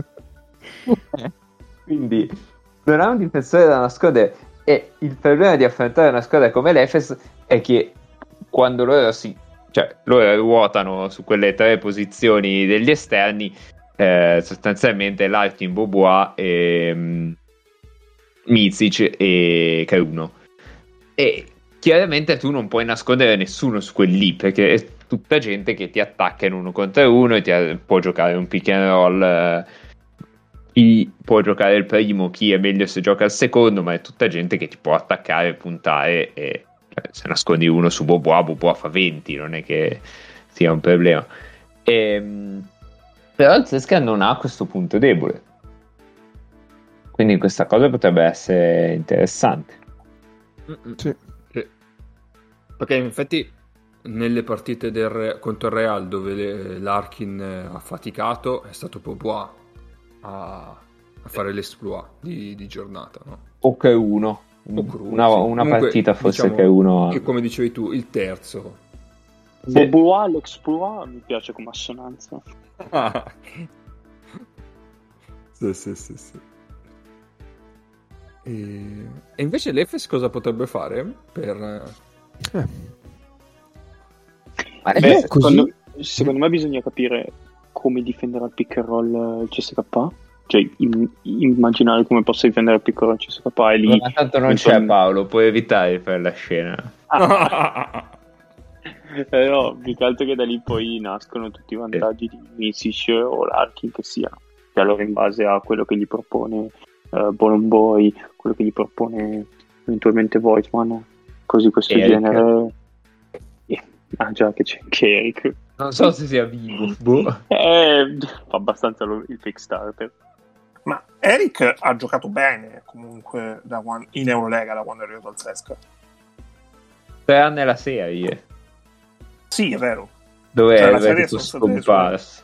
Quindi non ha un difensore da nascondere e il problema di affrontare una squadra come l'Efes è che quando loro si cioè loro ruotano su quelle tre posizioni degli esterni eh, sostanzialmente Larkin, Bobois e um, Mizic e Caruno. E chiaramente tu non puoi nascondere nessuno su quel lì perché è tutta gente che ti attacca in uno contro uno e ti può giocare un pick and roll eh, chi può giocare il primo, chi è meglio se gioca il secondo, ma è tutta gente che ti può attaccare, puntare e cioè, se nascondi uno su Boboa, Boboa fa 20, non è che sia un problema. E, ehm, però il Zesca non ha questo punto debole. Quindi questa cosa potrebbe essere interessante. Sì. sì. Perché in effetti nelle partite del, contro il Real dove le, l'Arkin ha faticato è stato Bobois a, a fare l'esploit di, di giornata. No? O che uno una, una Comunque, partita fosse diciamo, che uno che come dicevi tu il terzo sì. Bobois l'exploit mi piace come assonanza sì sì sì, sì. E... e... invece l'Efes cosa potrebbe fare per eh. Beh, secondo, secondo me bisogna capire come difendere il pick and roll il CSK cioè, in, immaginare come possa difendere il piccolo CSK e lì... Ma tanto non c'è Paolo, puoi evitare di fare la scena. eh no, più che altro che da lì poi nascono tutti i vantaggi di Misic o Larkin che siano. E allora in base a quello che gli propone uh, Bolomboy, quello che gli propone eventualmente Voigtman, così questo Eric. genere... Eh, ah già che c'è anche Eric. Non so se sia vivo. Boh. Eh, fa abbastanza il fake starter. Ma Eric ha giocato bene comunque quando, in Eurolega da quando è arrivato al Sesca. Tranne la serie. Sì, è vero. Dove cioè, la serie sono scomparso.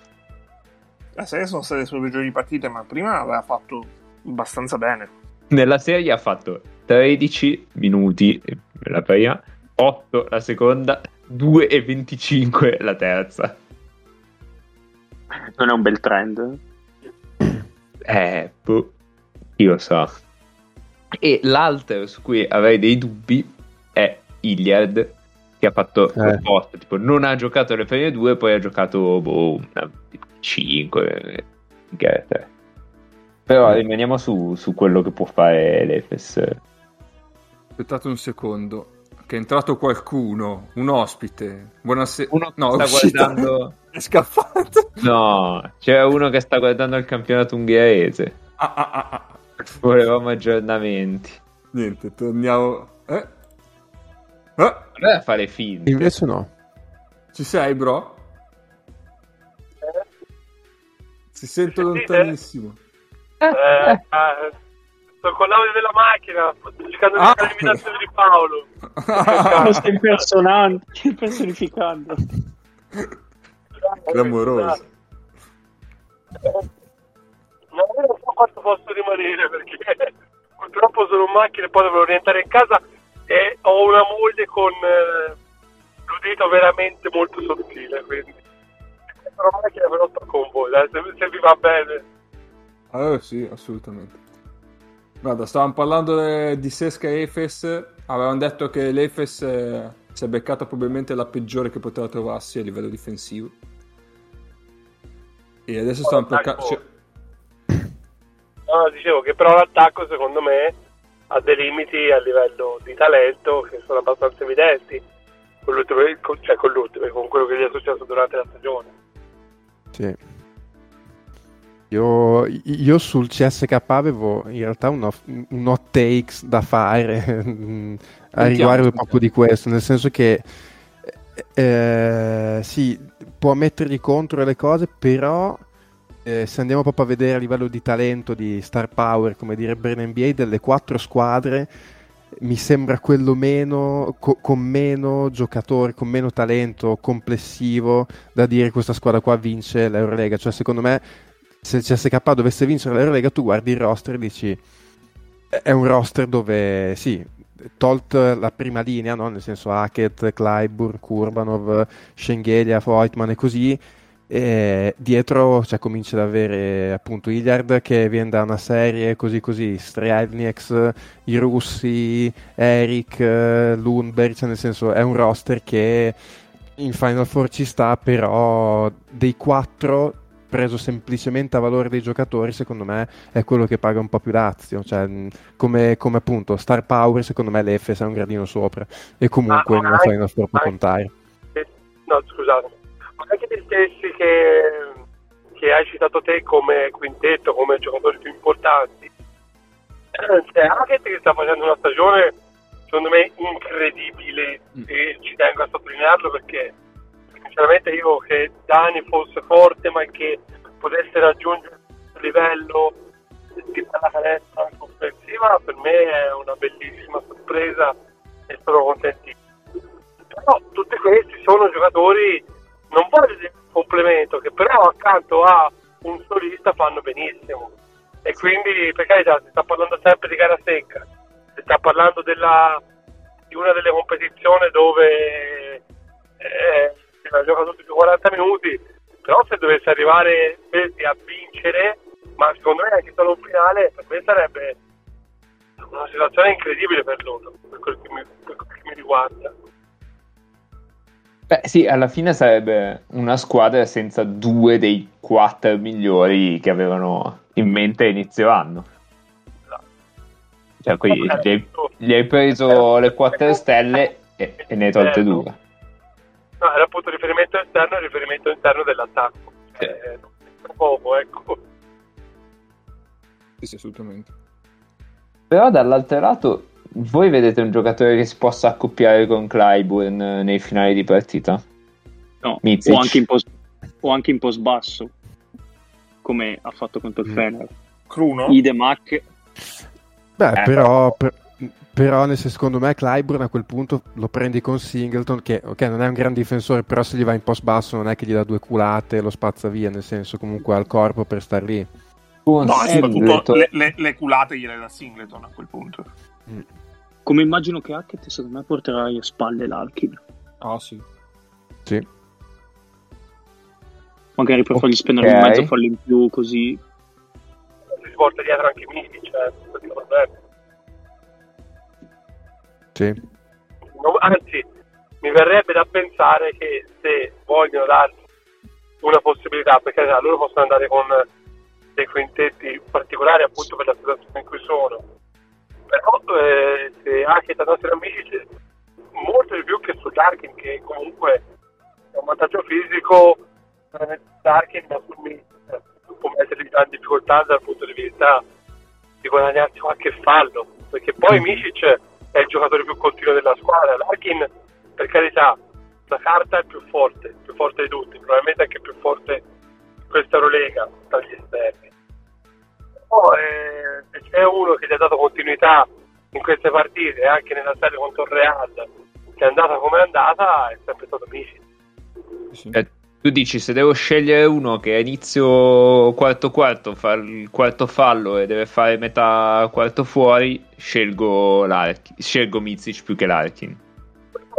La serie sono state le sue peggiori partite, ma prima aveva fatto abbastanza bene. Nella serie ha fatto 13 minuti la prima, 8 la seconda, 2 e 25 la terza. Non è un bel trend. Eh, boh, io so. E l'altro su cui avrei dei dubbi è Iliad, che ha fatto eh. l'opposto, tipo non ha giocato le prime due, poi ha giocato boh, una, 5 gare Però eh. rimaniamo su, su, quello che può fare l'Efes. aspettate un secondo. Che è entrato qualcuno, un ospite. Buonasera. Uno no, sta uscita. guardando. È scappato. No, c'è uno che sta guardando il campionato ungherese. Ah, ah, ah, ah. Volevamo aggiornamenti. Niente, torniamo. Eh? Eh? Allora fare finte. Invece no. Ci sei, bro? Si sente lontanissimo. Eh, eh, sto con l'audio della macchina, sto cercando di Ah. fare l'imitazione di Paolo. Lo stai impersonando, personificando. Clamoroso. No, io non so quanto posso rimanere perché purtroppo sono in macchina e poi devo rientrare in casa e ho una moglie con eh, l'udito veramente molto sottile, quindi sono in macchina però sto con voi, dai, se, se vi va bene. Ah, sì, assolutamente. Guarda, stavamo parlando de- di Sesca e Efes. Avevamo detto che l'Efes eh, si è beccata probabilmente la peggiore che poteva trovarsi a livello difensivo. E adesso stanno Attacco. bloccando. No, dicevo che però l'attacco secondo me ha dei limiti a livello di talento che sono abbastanza evidenti con l'ultimo, cioè con l'ultimo, con quello che gli è successo durante la stagione. Sì. Io, io sul CSK avevo in realtà un, off- un hot takes da fare mm, a riguardo proprio di questo, nel senso che eh, sì, può mettergli contro le cose, però eh, se andiamo proprio a vedere a livello di talento, di star power, come direbbe NBA, delle quattro squadre mi sembra quello meno co- con meno giocatori, con meno talento complessivo da dire questa squadra qua vince l'Eurolega. Cioè, secondo me, se CSK dovesse vincere l'Eurolega, tu guardi il roster e dici è un roster dove sì, tolt la prima linea, no? nel senso Hackett, Clyburn, Kurbanov, Schengelia, Voigtman e così. E dietro cioè, comincia ad avere appunto Hilliard che viene da una serie così così, Strielnieks, i russi, Eric, eh, Lundberg, cioè nel senso è un roster che in Final Four ci sta, però dei quattro preso semplicemente a valore dei giocatori, secondo me è quello che paga un po' più Lazio, cioè come, come appunto Star Power, secondo me l'Efes è un gradino sopra e comunque Ah, in una anche- Final Four può contare. No, scusate, ma anche degli stessi che, che hai citato te come quintetto, come giocatori più importanti. C'è Hackett che sta facendo una stagione secondo me incredibile e ci tengo a sottolinearlo perché sinceramente io che Dani fosse forte ma che potesse raggiungere un livello di anche offensiva per me è una bellissima sorpresa e sono contentissimo però tutti questi sono giocatori non voglio dire un complemento che però accanto a un solista fanno benissimo. E quindi per carità si sta parlando sempre di gara secca si sta parlando della, di una delle competizioni dove eh, si gioca tutti più 40 minuti però se dovesse arrivare questi a vincere ma secondo me anche solo un finale per me sarebbe una situazione incredibile per loro per quel che mi, per quel che mi riguarda Beh, sì, alla fine sarebbe una squadra senza due dei quattro migliori che avevano in mente inizio anno. Cioè, qui gli hai, gli hai preso le quattro stelle e, e ne hai tolte due. No, era appunto riferimento esterno e riferimento interno dell'attacco. Sì. Eh, poco, ecco. Sì, sì, assolutamente. Però dall'altro lato, voi vedete un giocatore che si possa accoppiare con Clyburn nei finali di partita? No, Mizic. o anche, in post, o anche in post basso, come ha fatto contro il Mm. Fener. Cruno? Idemac, Beh, Eh, però, per- però nel senso, secondo me Clyburn a quel punto lo prendi con Singleton, che ok, non è un gran difensore, però se gli va in post basso non è che gli dà due culate e lo spazza via, nel senso comunque ha il corpo per star lì. Con No, soprattutto le, le- le culate gliele da Singleton a quel punto. come immagino che Hackett, secondo me porterà a spalle l'Arkin. Ah, sì. Sì. Magari per Ok. fargli spendere un mezzo fallo in più, così. Si porta dietro anche Misi, cioè, questo problema. Sì. No, anzi, mi verrebbe da pensare che se vogliono dargli una possibilità, perché sai, loro possono andare con dei quintetti particolari appunto per la situazione in cui sono, però eh, se anche da nostri amici molto di più che su Darkin che comunque è un vantaggio fisico eh, Darkin ma su me può metterli in difficoltà dal punto di vista di guadagnarsi qualche fallo perché poi. Micic è il giocatore più continuo della squadra Larkin per carità la carta è più forte più forte di tutti probabilmente anche più forte di questa Eurolega dagli esterni poi eh, se c'è uno che gli ha dato continuità in queste partite anche nella serie contro il Real che è andata come è andata è sempre stato Micic sì. eh, tu dici se devo scegliere uno che a inizio quarto quarto fa il quarto fallo e deve fare metà quarto fuori, scelgo, scelgo Mizic più che Larkin.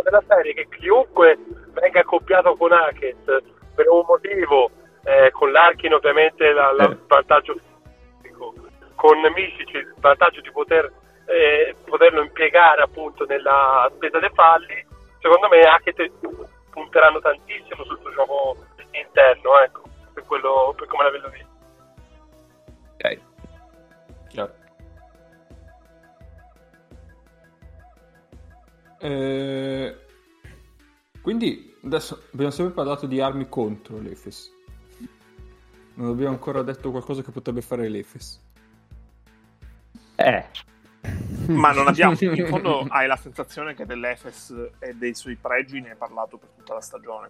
Della serie che chiunque venga accoppiato con Hackett per un motivo, eh, con Larkin ovviamente la, la eh. vantaggio fisico, con Micic il vantaggio di poter, eh, poterlo impiegare appunto nella spesa dei falli, secondo me Hackett punteranno tantissimo sul suo gioco interno, ecco, per, quello, per come la vedo io. Ok. Chiaro. Eh, quindi adesso abbiamo sempre parlato di armi contro l'Efes. Non abbiamo ancora detto qualcosa che potrebbe fare l'Efes. Eh. Ma non abbiamo, in fondo hai la sensazione che dell'Efes e dei suoi pregi ne hai parlato per tutta la stagione.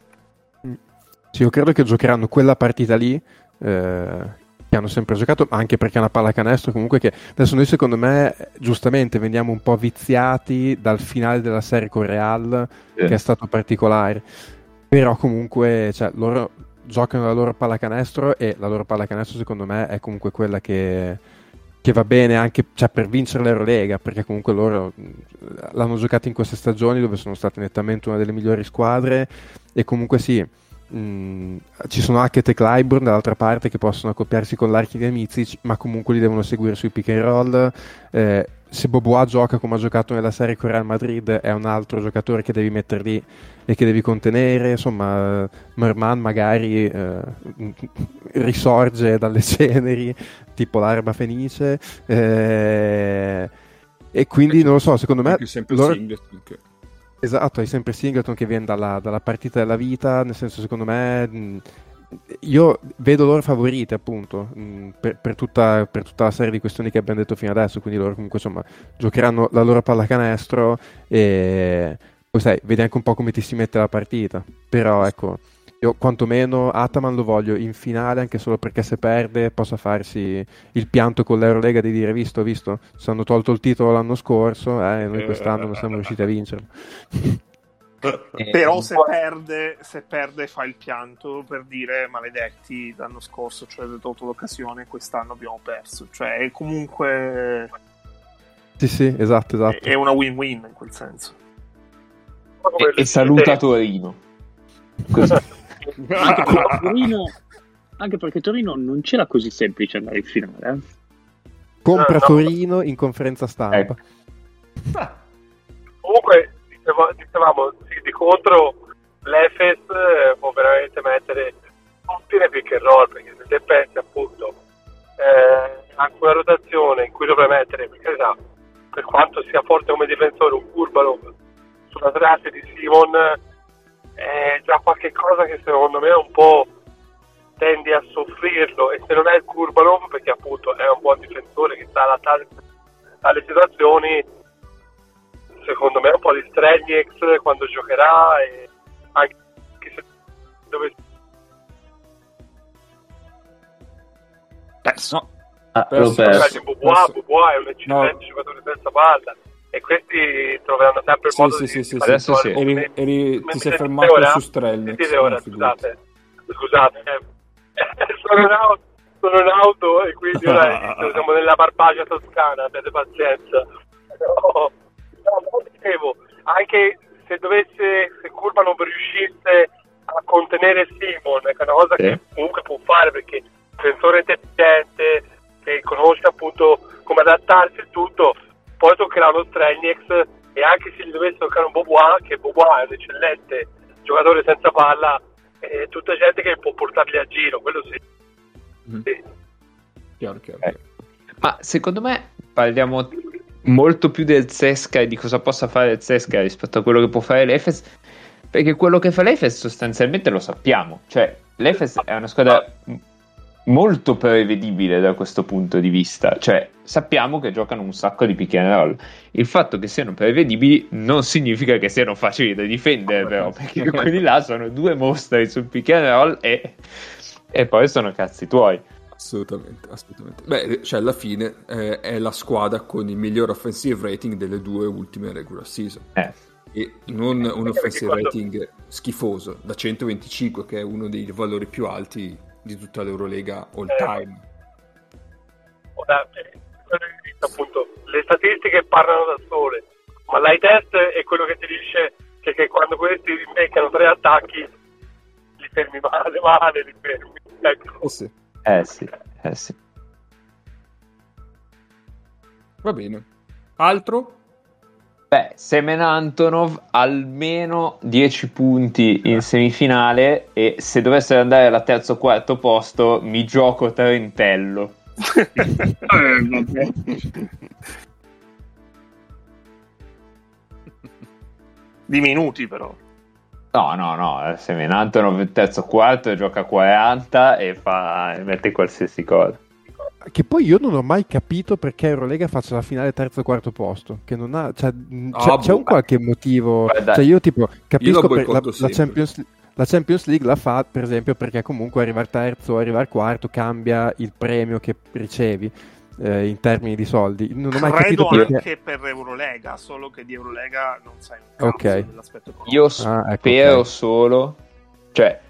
Sì, io credo che giocheranno quella partita lì. Eh, che hanno sempre giocato, anche perché è una pallacanestro comunque che adesso noi secondo me giustamente veniamo un po' viziati dal finale della serie con Real yeah. che è stato particolare però comunque cioè, loro giocano la loro pallacanestro e la loro pallacanestro secondo me è comunque quella che che va bene anche cioè, per vincere l'Eurolega, perché comunque loro l'hanno giocato in queste stagioni dove sono state nettamente una delle migliori squadre e comunque sì, mh, ci sono Hackett e Clyburn dall'altra parte che possono accoppiarsi con l'Archi di Mizic, ma comunque li devono seguire sui pick and roll. Eh, se Bobois gioca come ha giocato nella serie con Real Madrid è un altro giocatore che devi mettere lì e che devi contenere. Insomma Merman magari eh, risorge dalle ceneri tipo l'erba fenice eh, e quindi non lo so secondo me loro... esatto hai sempre Singleton che viene dalla, dalla partita della vita nel senso secondo me io vedo loro favoriti appunto mh, per, per, tutta, per, tutta, la serie di questioni che abbiamo detto fino adesso quindi loro comunque insomma giocheranno la loro pallacanestro e poi sai vedi anche un po' come ti si mette la partita. Però ecco io quantomeno Ataman lo voglio in finale anche solo perché se perde possa farsi il pianto con l'Eurolega di dire visto visto ci hanno tolto il titolo l'anno scorso eh, e noi quest'anno non siamo riusciti a vincerlo Eh, Però se perde, se perde fa il pianto per dire maledetti l'anno scorso, cioè avete avuto l'occasione, quest'anno abbiamo perso. Cioè è comunque... Sì, sì, esatto, esatto. È una win-win in quel senso. E, e saluta Torino. anche, perché Torino. anche perché Torino non c'era così semplice andare in finale. Eh? Compra no, no. Torino in conferenza stampa. Ecco. Ah. Comunque, dicevamo, di contro l'Efes eh, può veramente mettere tutti nei pick and roll, perché se te pensi appunto eh, a quella rotazione in cui dovrei mettere, per per quanto sia forte come difensore un Kurbanov sulla traccia di Simon, è già qualche cosa che secondo me un po' tendi a soffrirlo. E se non è il Kurbanov perché appunto è un buon difensore che sta adattando alle situazioni secondo me un po' di Strelniex quando giocherà e anche se dove perso ah, perso, perso. Bobois, Bobois è un eccellente no. giocatore senza palla e questi troveranno sempre il modo sì, di sì, sì, adesso sì. Eri, eri, ti sei fermato ora? su Strelniex ora, scusate scusate eh, sono, in auto, sono in auto e quindi ora siamo nella Barbagia toscana abbiate pazienza però no, dicevo, anche se dovesse, se Curva non riuscisse a contenere Simon, che è una cosa sì. che comunque può fare perché è un difensore intelligente, che conosce appunto come adattarsi e tutto, poi toccherà uno Strelniex e anche se gli dovesse toccare un Bobois, che Bobois è un eccellente giocatore senza palla, è tutta gente che può portarli a giro, quello sì. Mm. sì. Chiaro, chiaro, chiaro. Eh. Ma secondo me parliamo molto più del Zesca e di cosa possa fare il Zesca rispetto a quello che può fare l'Efes, perché quello che fa l'Efes sostanzialmente lo sappiamo, cioè l'Efes è una squadra molto prevedibile da questo punto di vista, cioè sappiamo che giocano un sacco di pick and roll. Il fatto che siano prevedibili non significa che siano facili da difendere, però, perché quelli là sono due mostri sul pick and roll e, e poi sono cazzi tuoi. Assolutamente, assolutamente. Beh, cioè alla fine eh, è la squadra con il miglior offensive rating delle due ultime regular season. Eh. E non un offensive rating schifoso, da 125 che è uno dei valori più alti di tutta l'Eurolega all eh. time. Ora, eh, appunto, le statistiche parlano da sole, ma l'high test è quello che ti dice che, che quando questi beccano tre attacchi li fermi male, male, li fermi. Ecco. Eh sì. Eh sì, eh sì. Va bene. Altro? Beh, Semen Antonov almeno 10 punti in semifinale e se dovesse andare al terzo o quarto posto mi gioco Trentello. eh, Di minuti però. No, no, no, Semen Antonov terzo o quarto gioca 40 e, fa, e mette qualsiasi cosa. Che poi io non ho mai capito perché Eurolega faccia la finale terzo o quarto posto. Che non ha. Cioè, c'è, oh, c'è un qualche motivo. Beh, cioè, io tipo capisco io la, la, Champions, la, Champions, League la fa, per esempio, perché comunque arrivare terzo o arrivare quarto cambia il premio che ricevi. Eh, in termini di soldi, non ho mai Credo capito perché... anche per Eurolega, solo che di Eurolega non sai un okay. Io spero ah, ecco, okay. solo, cioè,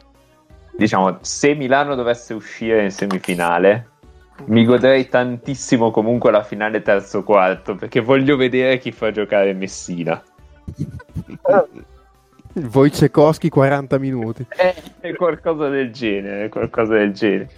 diciamo, se Milano dovesse uscire in semifinale, mi godrei tantissimo comunque la finale terzo quarto perché voglio vedere chi fa giocare Messina. Wojciechowski 40 minuti. È, è qualcosa del genere, qualcosa del genere.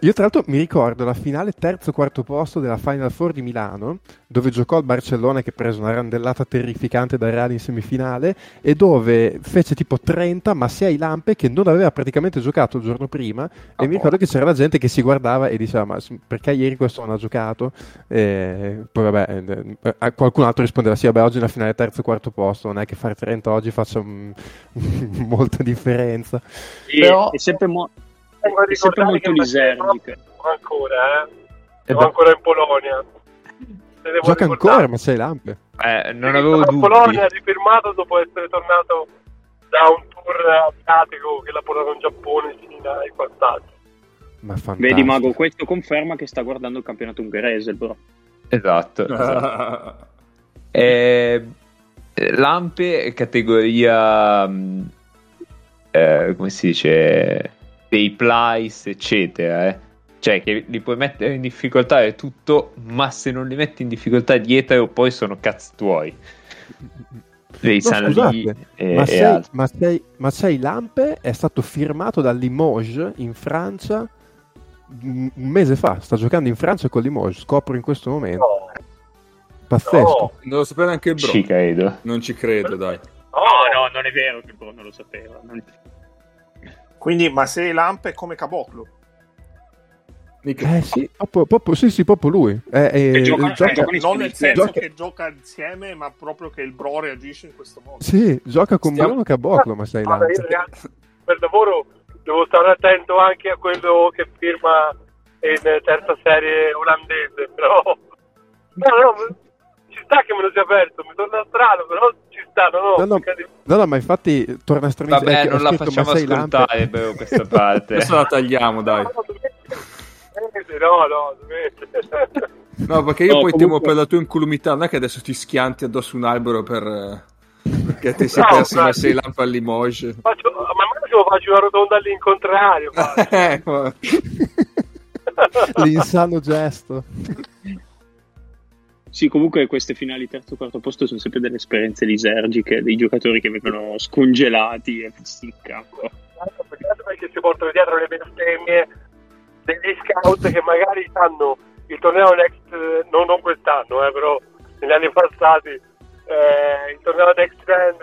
Io tra l'altro mi ricordo la finale terzo-quarto posto della Final Four di Milano, dove giocò il Barcellona che prese una randellata terrificante da Real in semifinale e dove fece tipo 30 ma 6 lampe che non aveva praticamente giocato il giorno prima oh, e mi ricordo che c'era la gente che si guardava e diceva ma perché ieri questo non ha giocato? E poi vabbè, eh, eh, qualcun altro rispondeva sì vabbè oggi la finale terzo-quarto posto, non è che fare 30 oggi faccia molta differenza. Sì, Però... è sempre è sempre molto lisergica. Ancora, eh? Siamo eh ancora in Polonia. Gioca ancora, ma sei lampe. Eh, non avevo dubbi. Polonia ha rifirmato dopo essere tornato da un tour asiatico che l'ha portato in Giappone, Cina e quant'altro. Ma Vedi Mago, questo conferma che sta guardando il campionato ungherese, bro. Esatto. esatto. eh, lampe categoria... Mm, eh, come si dice dei plies, eccetera. Eh. Cioè, che li puoi mettere in difficoltà e tutto, ma se non li metti in difficoltà dietro, poi sono cazzi tuoi. Dei no, scusate, e, ma, sei, ma, sei, ma sei Lampe è stato firmato da Limoges in Francia un mese fa. Sta giocando in Francia con Limoges. Scopro in questo momento. No. Pazzesco. No. Non lo sapeva neanche il Bro. Ci credo. Non ci credo, dai. No, no, non è vero che il Bro non lo sapeva. Non... Quindi, ma se Lamp è come Caboclo. Eh sì, proprio, proprio, sì, sì, proprio lui. Eh, eh, gioca, gioca, non nel senso gioca... che gioca insieme, ma proprio che il bro reagisce in questo modo. Sì, gioca con Stiamo... Caboclo, ma sei là. per lavoro devo stare attento anche a quello che firma in terza serie olandese, però... No, no, sta che me lo sia perso, mi torna strano, però ci sta, no, no, no, no, no ma infatti torna strano. Vabbè, non la facciamo ascoltare però, questa parte. Adesso la tagliamo, dai. No, no. No, perché io no, poi comunque... temo per la tua incolumità, non è che adesso ti schianti addosso un albero per... Perché ti sei no, perso ma sei lampa a Limoges. Faccio... Ma massimo faccio una rotonda all'incontrario. L'insano gesto. Sì, comunque queste finali terzo quarto posto sono sempre delle esperienze lisergiche, dei giocatori che vengono scongelati e messi in campo. Perché si portano dietro le bestemmie degli scout che magari hanno il torneo next, non, non quest'anno, eh, però negli anni passati, eh, il torneo next gen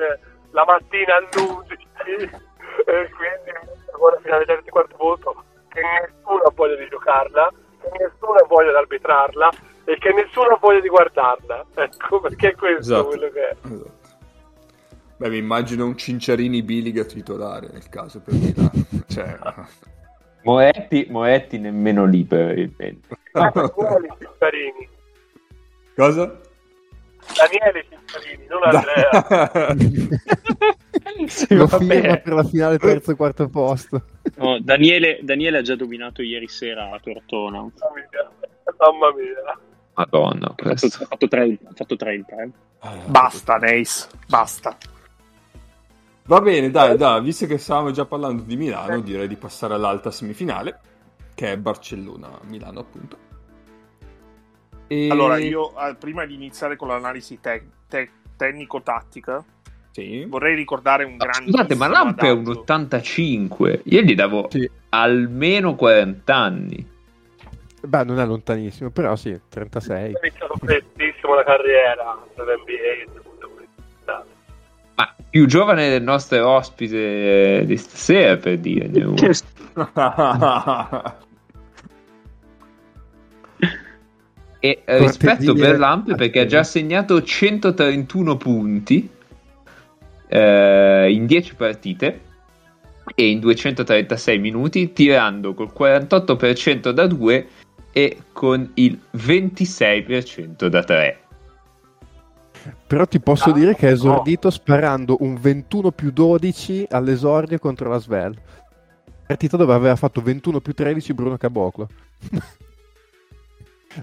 la mattina all'11, eh, quindi una finale terzo quarto posto che nessuno ha voglia di giocarla, che nessuno ha voglia di arbitrarla e che nessuno ha voglia di guardarla. Ecco, perché è questo esatto. quello che è. Esatto. Beh, mi immagino un Cinciarini Biliga titolare nel caso per Milano. cioè... Moetti, Moetti nemmeno lì probabilmente. Ah, Cinciarini. Cosa? Daniele Cinciarini, non Andrea. sì, Lo firma per la finale terzo e quarto posto. No, Daniele, Daniele, ha già dominato ieri sera a Tortona. Mamma mia. Mamma mia. Madonna, ha fatto, fatto 30. Ha fatto 30 eh. Basta, Neis, basta. Va bene, dai, dai, visto che stavamo già parlando di Milano, direi di passare all'alta semifinale, che è Barcellona-Milano, appunto. E... Allora, io eh, prima di iniziare con l'analisi te- te- tecnico-tattica, sì. vorrei ricordare un grande. Scusate, ma Lamp è un 85. Io gli davo sì. almeno 40 anni. Beh, non è lontanissimo, però sì, 36. Ha iniziato prestissimo la carriera nell'NBA. Ma più giovane del nostro ospite di stasera, per dire. e eh, rispetto per Lamp perché ha già segnato 131 punti eh, in 10 partite e in 236 minuti tirando col 48% da 2 e con il 26% da 3 però ti posso ah, dire che è esordito no. sparando un 21 più 12 all'esordio contro la Svel. Partita dove aveva fatto 21 più 13 Bruno Caboclo.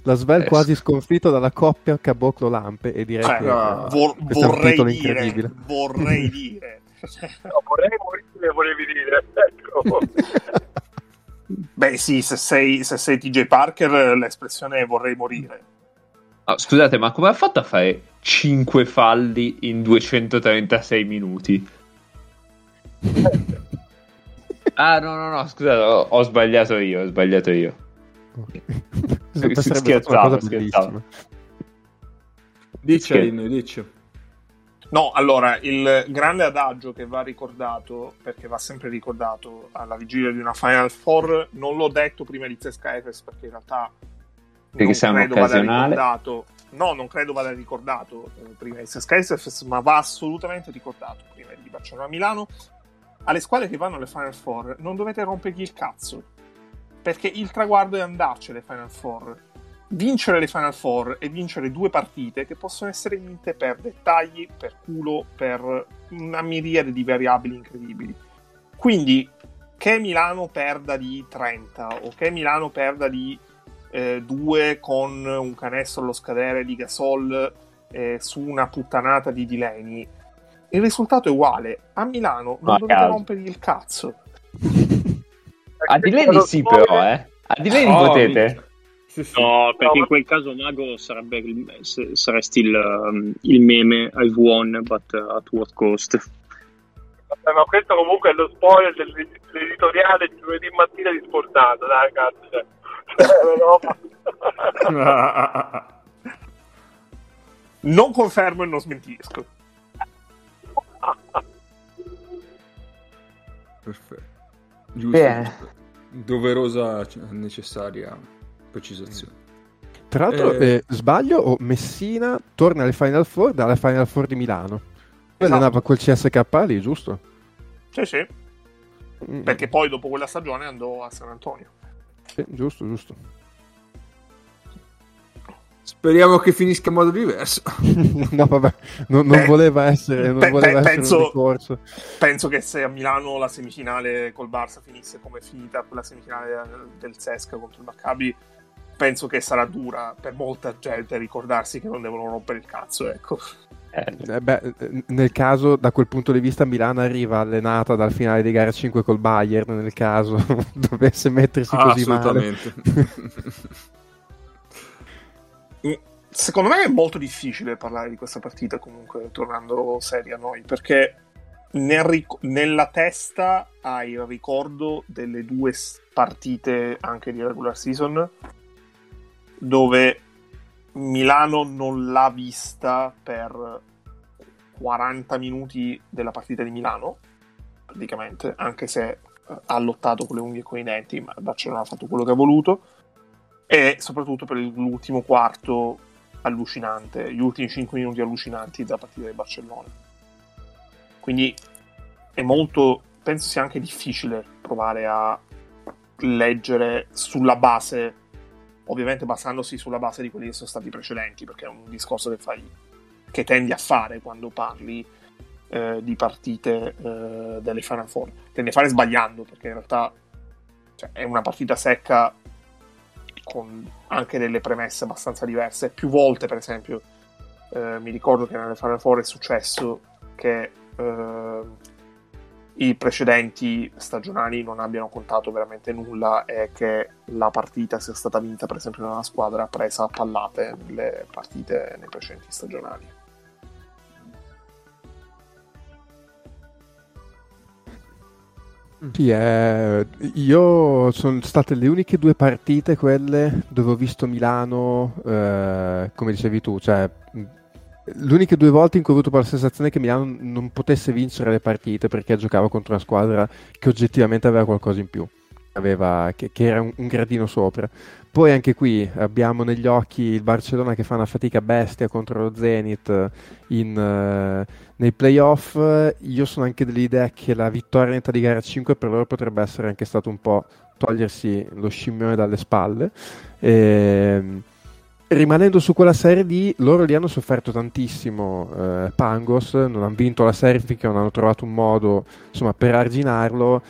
la Svel eh, quasi sconfitto dalla coppia Caboclo-Lampe e direi cioè, che no, vor- vorrei, dire, vorrei dire no, vorrei morire volevi dire ecco. Beh sì se sei, se sei TJ Parker l'espressione è vorrei morire Oh, scusate, ma come ha fatto a fare 5 falli in 236 minuti? ah, no, no, no, scusate, ho, ho sbagliato io, ho sbagliato io. scherzavo, scherzavo. Dici, Alino, dici. No, allora, il grande adagio che va ricordato, perché va sempre ricordato alla vigilia di una Final Four, non l'ho detto prima di Zesca Efes, perché in realtà perché siamo occasionale. No, non credo vada ricordato eh, prima di SKSF, ma va assolutamente ricordato prima di Barcellona-Milano. Alle squadre che vanno alle Final Four non dovete rompergli il cazzo, perché il traguardo è andarci alle Final Four. Vincere le Final Four e vincere due partite che possono essere vinte per dettagli, per culo, per una miriade di variabili incredibili. Quindi che Milano perda di 30 o che Milano perda di eh, due con un canestro allo scadere di Gasol eh, su una puttanata di Dileni. Il risultato è uguale. A Milano non Ma dovete caso. rompergli il cazzo. A Dileni sì, però, eh. A Dileni oh, potete. No, perché in quel caso Mago sarebbe saresti il, um, il meme I've won, but uh, at what cost? Vabbè, ma questo comunque è lo spoiler dell'editoriale di giovedì mattina di Sportato, dai cazzo. Cioè. non confermo e non smentisco. Perfetto. Giusto. giusto. Doverosa, cioè, necessaria precisazione. Tra l'altro, eh... Eh, sbaglio o Messina torna alle Final Four dalla Final Four di Milano? Esatto. Allenava col CSK lì, giusto? Sì, sì. Mm. Perché poi dopo quella stagione andò a San Antonio. Sì, giusto, giusto. Speriamo che finisca in modo diverso. no, vabbè, non, non Beh, voleva essere, non pe- voleva penso, essere penso che se a Milano la semifinale col Barça finisse come è finita quella semifinale del Sesca contro il Maccabi, penso che sarà dura per molta gente ricordarsi che non devono rompere il cazzo, ecco. Eh, eh beh, nel caso, da quel punto di vista, Milano arriva allenata dal finale di gara 5 col Bayern. Nel caso dovesse mettersi ah, così assolutamente. male, mm, secondo me è molto difficile parlare di questa partita. Comunque, tornando seria a noi, perché nel ric- nella testa hai il ricordo delle due partite anche di regular season dove Milano non l'ha vista per 40 minuti della partita di Milano, praticamente, anche se eh, ha lottato con le unghie e con i denti, ma Barcellona ha fatto quello che ha voluto. e soprattutto per l'ultimo quarto allucinante, gli ultimi 5 minuti allucinanti della partita di Barcellona. Quindi è molto, penso sia anche difficile provare a leggere sulla base, ovviamente basandosi sulla base di quelli che sono stati precedenti, perché è un discorso che fai, che tendi a fare quando parli eh, di partite eh, delle Final Four. Tendi a fare sbagliando, perché in realtà cioè, è una partita secca con anche delle premesse abbastanza diverse. Più volte, per esempio, eh, mi ricordo che nelle Final Four è successo che eh, i precedenti stagionali non abbiano contato veramente nulla e che la partita sia stata vinta, per esempio, da una squadra presa a pallate nelle partite nei precedenti stagionali. Sì, eh, io sono state le uniche due partite quelle dove ho visto Milano, eh, come dicevi tu, cioè le uniche due volte in cui ho avuto la sensazione che Milano non potesse vincere le partite perché giocava contro una squadra che oggettivamente aveva qualcosa in più, aveva, che, che era un, un, gradino sopra. Poi anche qui abbiamo negli occhi il Barcellona che fa una fatica bestia contro lo Zenit in, uh, nei playoff. Io sono anche dell'idea che la vittoria in di gara 5 per loro potrebbe essere anche stato un po' togliersi lo scimmione dalle spalle. E, ehm, rimanendo su quella serie lì, loro lì hanno sofferto tantissimo. Eh, Pangos non hanno vinto la serie finché non hanno trovato un modo insomma, per arginarlo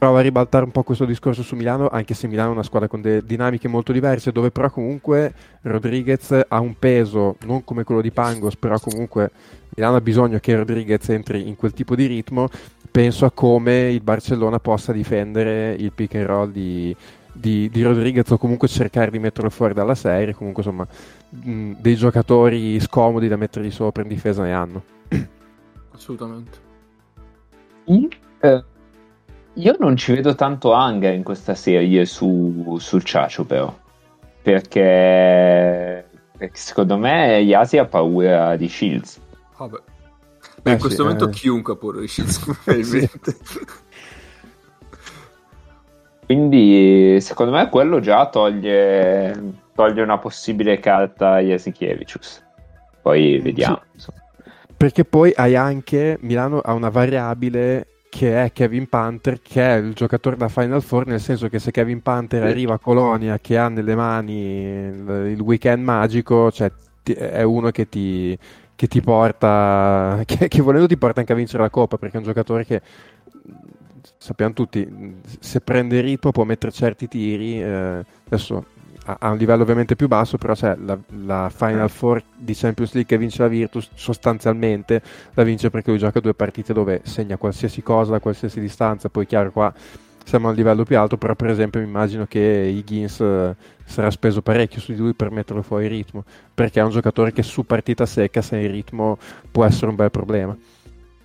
prova a ribaltare un po' questo discorso su Milano, anche se Milano è una squadra con delle dinamiche molto diverse, dove però comunque Rodriguez ha un peso, non come quello di Pangos, però comunque Milano ha bisogno che Rodriguez entri in quel tipo di ritmo. Penso a come il Barcellona possa difendere il pick and roll di, di, di Rodriguez o comunque cercare di metterlo fuori dalla serie. Comunque, insomma, mh, dei giocatori scomodi da mettergli sopra in difesa ne hanno. Assolutamente. Mm, eh io non ci vedo tanto anger in questa serie su, sul Ciacio, però. Perché, perché secondo me Yasi ha paura di Shields. Vabbè. Beh, eh, in questo sì, momento eh... chiunque ha paura di Shields, probabilmente. Quindi, secondo me, quello già toglie, toglie una possibile carta a Jasikevichus. Poi vediamo. Sì. Perché poi hai anche Milano ha una variabile che è Kevin Panther, che è il giocatore da Final Four, nel senso che se Kevin Panther arriva a Colonia, che ha nelle mani il, il weekend magico, cioè ti, è uno che ti, che ti porta, che, che, volendo ti porta anche a vincere la Coppa, perché è un giocatore che sappiamo tutti, se prende ritmo può mettere certi tiri, eh, adesso a, un livello ovviamente più basso, però c'è la, la, Final Four di Champions League che vince la Virtus sostanzialmente la vince perché lui gioca due partite dove segna qualsiasi cosa da qualsiasi distanza, poi chiaro qua siamo a un livello più alto, però per esempio mi immagino che Higgins eh, sarà speso parecchio su di lui per metterlo fuori ritmo, perché è un giocatore che su partita secca se è in ritmo può essere un bel problema.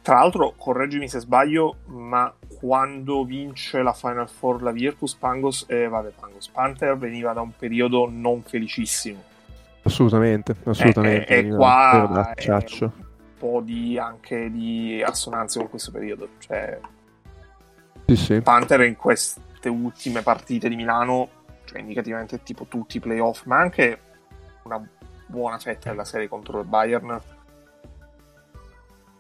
Tra l'altro, correggimi se sbaglio, ma quando vince la Final Four la Virtus, Pangos, eh, vabbè, Pangos Panther veniva da un periodo non felicissimo. Assolutamente, assolutamente. E, e qua è un po' di, anche di assonanza con questo periodo. Cioè, sì, sì. Panther in queste ultime partite di Milano, cioè indicativamente tipo tutti i playoff, ma anche una buona fetta della serie contro il Bayern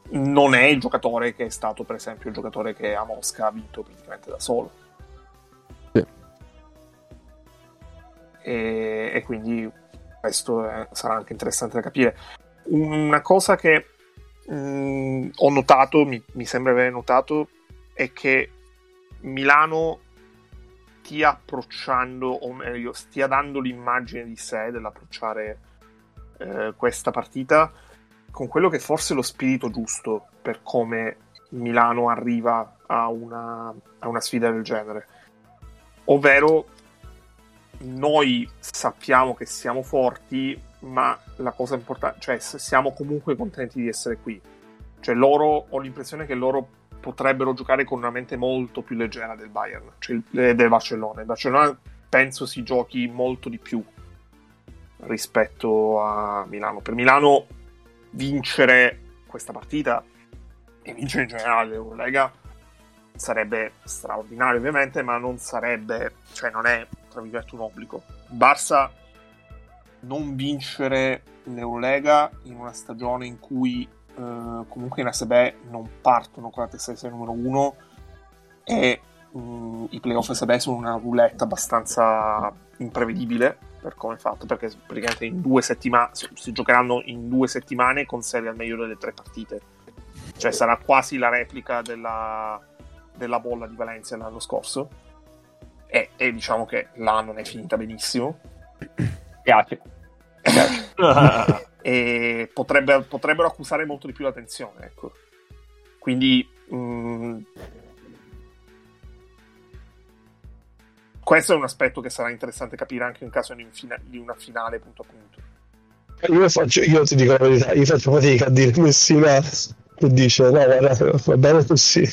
non è il giocatore che è stato, per esempio, il giocatore che a Mosca ha vinto praticamente da solo. Sì. E, e, quindi questo è, sarà anche interessante da capire. Una cosa che mh, mm, ho notato, mi, mi, sembra aver notato, è che Milano stia approcciando, o meglio, stia dando l'immagine di sé dell'approcciare eh, questa partita con quello che forse è lo spirito giusto per come Milano arriva a una, a una sfida del genere. Ovvero, noi sappiamo che siamo forti, ma la cosa importante, cioè siamo comunque contenti di essere qui. Cioè loro, ho l'impressione che loro potrebbero giocare con una mente molto più leggera del Bayern, cioè del Barcellona. Il Barcellona penso si giochi molto di più rispetto a Milano. Per Milano vincere questa partita e vincere in generale l'Eurolega sarebbe straordinario ovviamente, ma non sarebbe, cioè non è tra virgolette un obbligo. Barça non vincere l'Eurolega in una stagione in cui eh, comunque in ASB non partono con la testa di serie numero 1 e mh, mm, i playoff ASB sono una roulette abbastanza imprevedibile per come è fatto perché praticamente in due settimane si giocheranno in due settimane con serie al meglio delle tre partite cioè sarà quasi la replica della, della bolla di Valencia l'anno scorso e, e diciamo che là non è finita benissimo piace e potrebbe, potrebbero accusare molto di più l'attenzione. Ecco. Quindi mh, questo è un aspetto che sarà interessante capire anche in caso di, un fina- di una finale punto a punto. Io, faccio, io ti dico la verità, io faccio fatica a dire Messina che dice no guarda va bene così.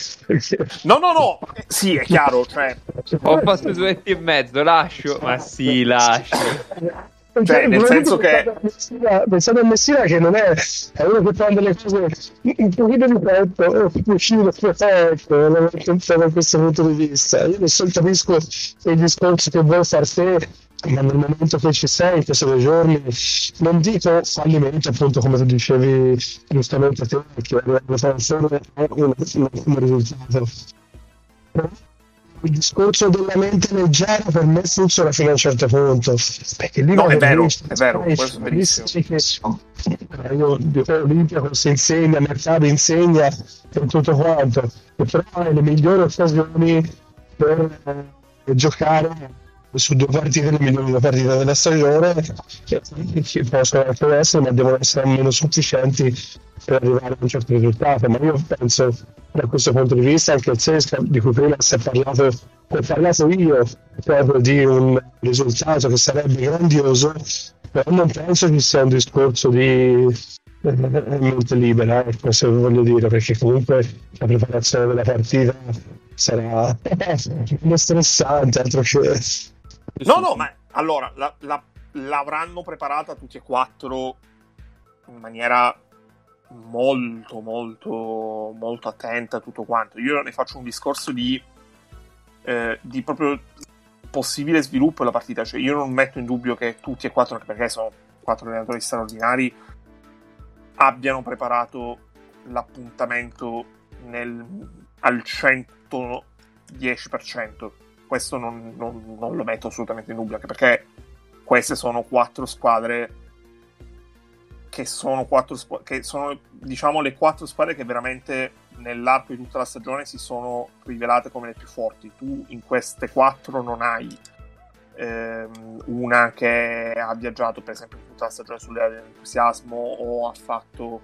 No no no sì è chiaro cioè... ho fatto due e mezzo lascio. Ma sì lascio cioè, nel senso che pensate a Messina che non è, è uno che fa delle cose un pochino di petto uscire perfetto da questo punto di vista. Io adesso capisco il discorso che vuoi far te ma nel momento che ci sei in questi due giorni non dico fallimento appunto come tu dicevi giustamente te che arrivare a fare solo un, un, un risultato il discorso della mente leggera per me funziona fino a un certo punto. Perché lì no, è vero, è vero, questo è benissimo. Io Olimpia si insegna, mercato insegna e tutto quanto. E però le migliori occasioni per eh, giocare su due partite le migliori due partite della stagione che possono anche essere ma devono essere almeno sufficienti per arrivare a un certo risultato. Ma io penso da questo punto di vista anche il Sesca di cui prima si è parlato ho parlato io proprio di un risultato che sarebbe grandioso però non penso che sia un discorso di eh, mente libera ecco se voglio dire perché comunque la preparazione della partita sarà stressante altro che No, no, ma allora la, la, l'avranno preparata tutti e quattro in maniera molto, molto, molto attenta a tutto quanto. Io ne faccio un discorso di, eh, di proprio possibile sviluppo della partita. Cioè, io non metto in dubbio che tutti e quattro, perché sono quattro allenatori straordinari, abbiano preparato l'appuntamento nel, al 110% questo non, non, non, lo metto assolutamente in dubbio, anche perché queste sono quattro squadre che sono quattro squ- che sono diciamo le quattro squadre che veramente nell'arco di tutta la stagione si sono rivelate come le più forti. Tu in queste quattro non hai ehm, una che ha viaggiato per esempio tutta la stagione sulle dell'entusiasmo o ha fatto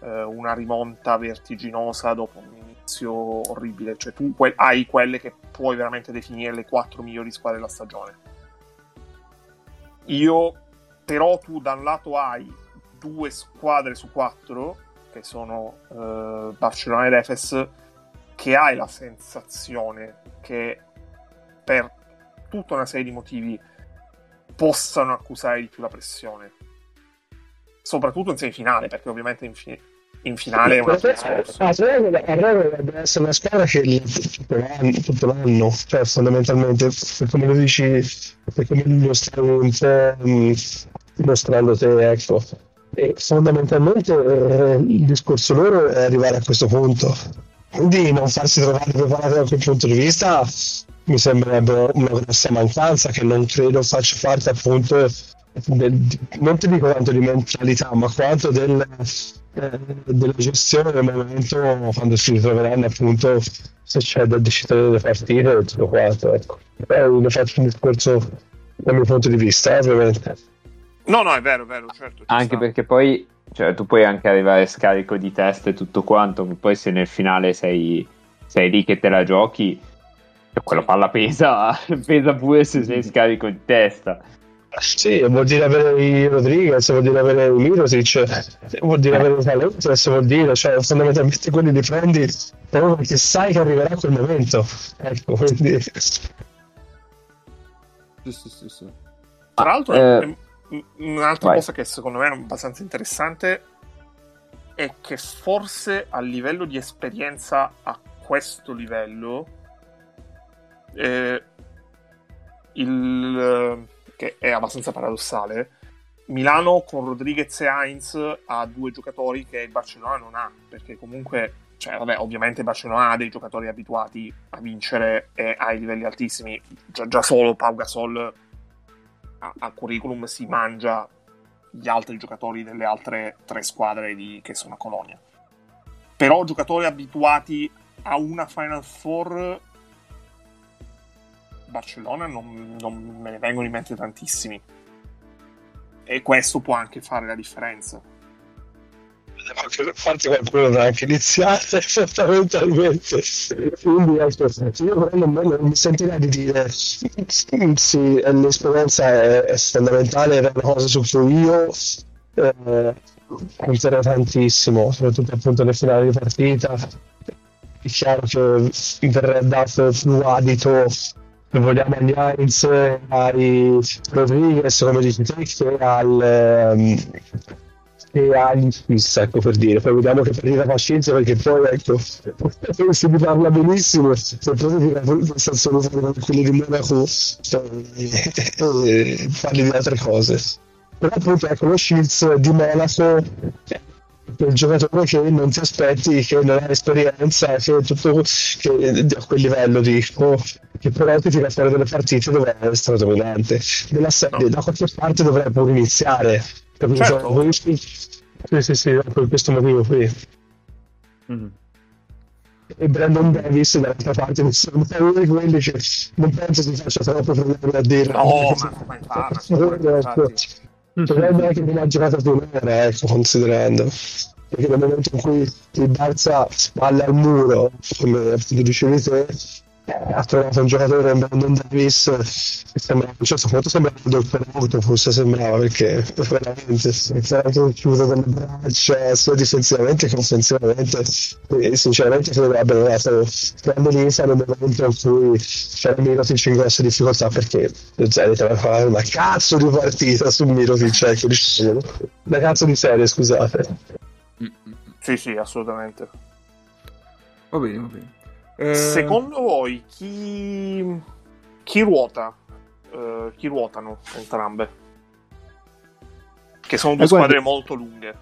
eh, una rimonta vertiginosa dopo un inizio orribile. Cioè, tu que- hai quelle che puoi veramente definire le quattro migliori squadre della stagione. Io, però, tu da un lato hai due squadre su quattro, che sono uh, Barcellona ed Efes, che hai la sensazione che per tutta una serie di motivi possano accusare di più la pressione. Soprattutto in semifinale, perché ovviamente in, fi- in finale è una ah, dovrebbe essere una squadra che tutto l'anno, cioè fondamentalmente per come lo dici per come lo stai un po' mostrando te ecco. E fondamentalmente eh, il discorso loro è arrivare a questo punto. Quindi non farsi trovare preparati da quel punto di vista mi sembrerebbe una grossa mancanza che non credo faccia parte appunto del, non ti dico tanto di mentalità ma quanto del eh, della gestione del momento quando si ritroveranno appunto se c'è da decidere delle partite e tutto quanto ecco. Poi ne faccio un discorso dal mio punto di vista eh, ovviamente no no è vero è vero certo anche sta. perché poi cioè, tu puoi anche arrivare scarico di testa e tutto quanto poi se nel finale sei, sei lì che te la giochi quello palla pesa pesa pure se sei scarico di testa sì, vuol dire avere i Rodriguez, vuol dire avere i Mirosic, vuol dire avere i Talentos, vuol dire, cioè fondamentalmente quelli li prendi proprio perché sai che arriverà quel momento. Ecco, quindi... Sì, sì, sì, sì. Tra l'altro, eh, un'altra vai. cosa che secondo me è abbastanza interessante è che forse a livello di esperienza a questo livello eh, il, che è abbastanza paradossale, Milano con Rodriguez e Heinz ha due giocatori che il Barcellona non ha, perché comunque, cioè, vabbè, ovviamente il Barcellona ha dei giocatori abituati a vincere e ai livelli altissimi, già, già solo Pau Gasol a, a, curriculum si mangia gli altri giocatori delle altre tre squadre di, che sono a Colonia. Però giocatori abituati a una Final Four Barcellona non, non me ne vengono in mente tantissimi. E questo può anche fare la differenza. Infatti qualcuno dovrà anche iniziare fondamentalmente quindi io non, mi sentirei di dire sì, l'esperienza è, fondamentale è una cosa su cui io eh, punterei tantissimo soprattutto appunto nel finale di partita. È chiaro che verrà dato più adito vogliamo agli Heinz, ai Rodriguez, come dici te, che al um, che agli Swiss, ecco per dire. Poi vediamo che fa scienza perché poi ecco si mi parla benissimo, se poi ti prestazioni come quelli di Monaco eh, parli di altre cose. Però appunto ecco lo Shields di Monaco quel giocatore che non ti aspetti, che non ha esperienza, che, tutto, che a quel livello dico, che però ti tira fuori delle partite dove è stradominante. Nella serie, no. da qualche parte dovrebbe pure iniziare. Capito? Certo. Sì, sì, sì, per questo motivo qui. Mm-hmm. E Brandon Davis dall'altra parte non è uno di quelli che non penso si faccia troppo problemi a dire. No, ma come fa? Dovrebbe anche una giocata vera, ecco, considerando. Perché nel momento in cui il Barça spalle al muro, come dicevi te, ha trovato un giocatore Brandon Davis che sembrava a un certo punto sembrava un dottor forse sembrava perché veramente era chiuso con le braccia sia difensivamente che offensivamente e sinceramente credo che abbiano dato grande lisa nel momento in cui c'era Mirotic in grosse difficoltà perché Zenit aveva fatto una cazzo di partita su Mirotic ecco diciamo una cazzo di serie scusate. Sì sì assolutamente. Va bene va bene eh... Secondo voi chi, chi ruota? Uh, chi ruotano entrambe? Che sono due eh, squadre guarda, molto lunghe.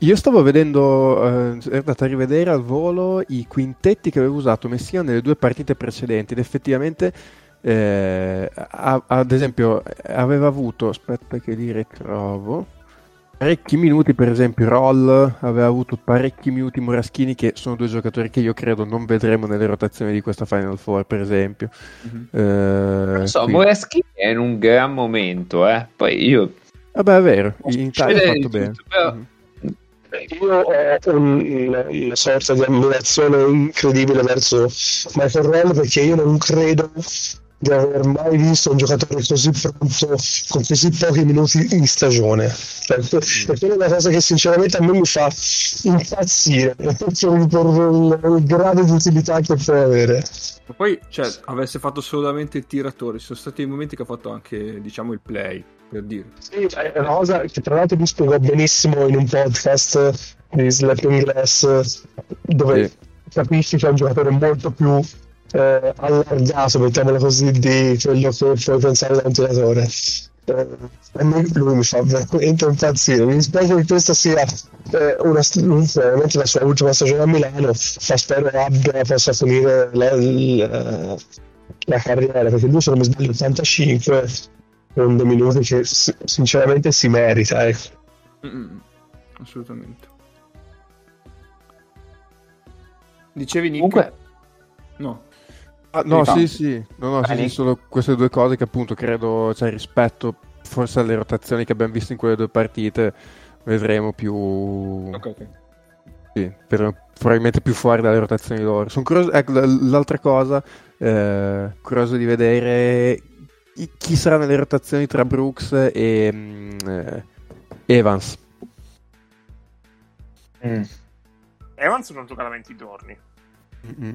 Io stavo vedendo, eh, è andato a rivedere al volo i quintetti che aveva usato Messina nelle due partite precedenti ed effettivamente, eh, a, ad esempio, aveva avuto, aspetta che li ritrovo, parecchi minuti, per esempio Roll aveva avuto parecchi minuti Moraschini che sono due giocatori che io credo non vedremo nelle rotazioni di questa Final Four, per esempio. Mm-hmm. Eh, non so, quindi... Moraschini è in un gran momento, eh. Poi io... Vabbè, è vero, in Italia ha fatto bene. Però... Mm-hmm. Io ho un, una sorta di ammirazione incredibile verso Michael Roll perché io non credo di aver mai visto un giocatore così pronto con così pochi minuti in stagione. Perché, perché è una cosa che sinceramente a me mi fa impazzire per il, il grado di utilità che può avere. Ma poi, cioè, avesse fatto solamente il tiratore, ci sono stati i momenti che ha fatto anche, diciamo, il play, per dire. Sì, è una cosa che tra l'altro mi spiegò benissimo in un podcast di Slapping Glass, dove sì. capisci che è un giocatore molto più eh, allargato, mettiamolo così, di quello che puoi pensare da un tiratore. Eh, lui mi fa veramente impazzire. Mi dispiace che questa sia eh, una, veramente la sua ultima stagione a Milano, ma spero abbia possa finire la, la, la carriera perché lui, se non mi sbaglio, 85 con dei minuti che sinceramente si merita. Ecco. Mm, assolutamente. Dicevi Nick? Comunque, no. Ah, no, sì, sì, no, no, sì, sì, sono queste due cose che appunto credo, cioè rispetto forse alle rotazioni che abbiamo visto in quelle due partite, vedremo più... Ok, ok. Sì, per, probabilmente più fuori dalle rotazioni loro. Sono curioso, ecco, l'altra cosa, eh, curioso di vedere chi sarà nelle rotazioni tra Brooks e mm, eh, Evans. Mm. Evans non gioca da 20 giorni. Mm-hmm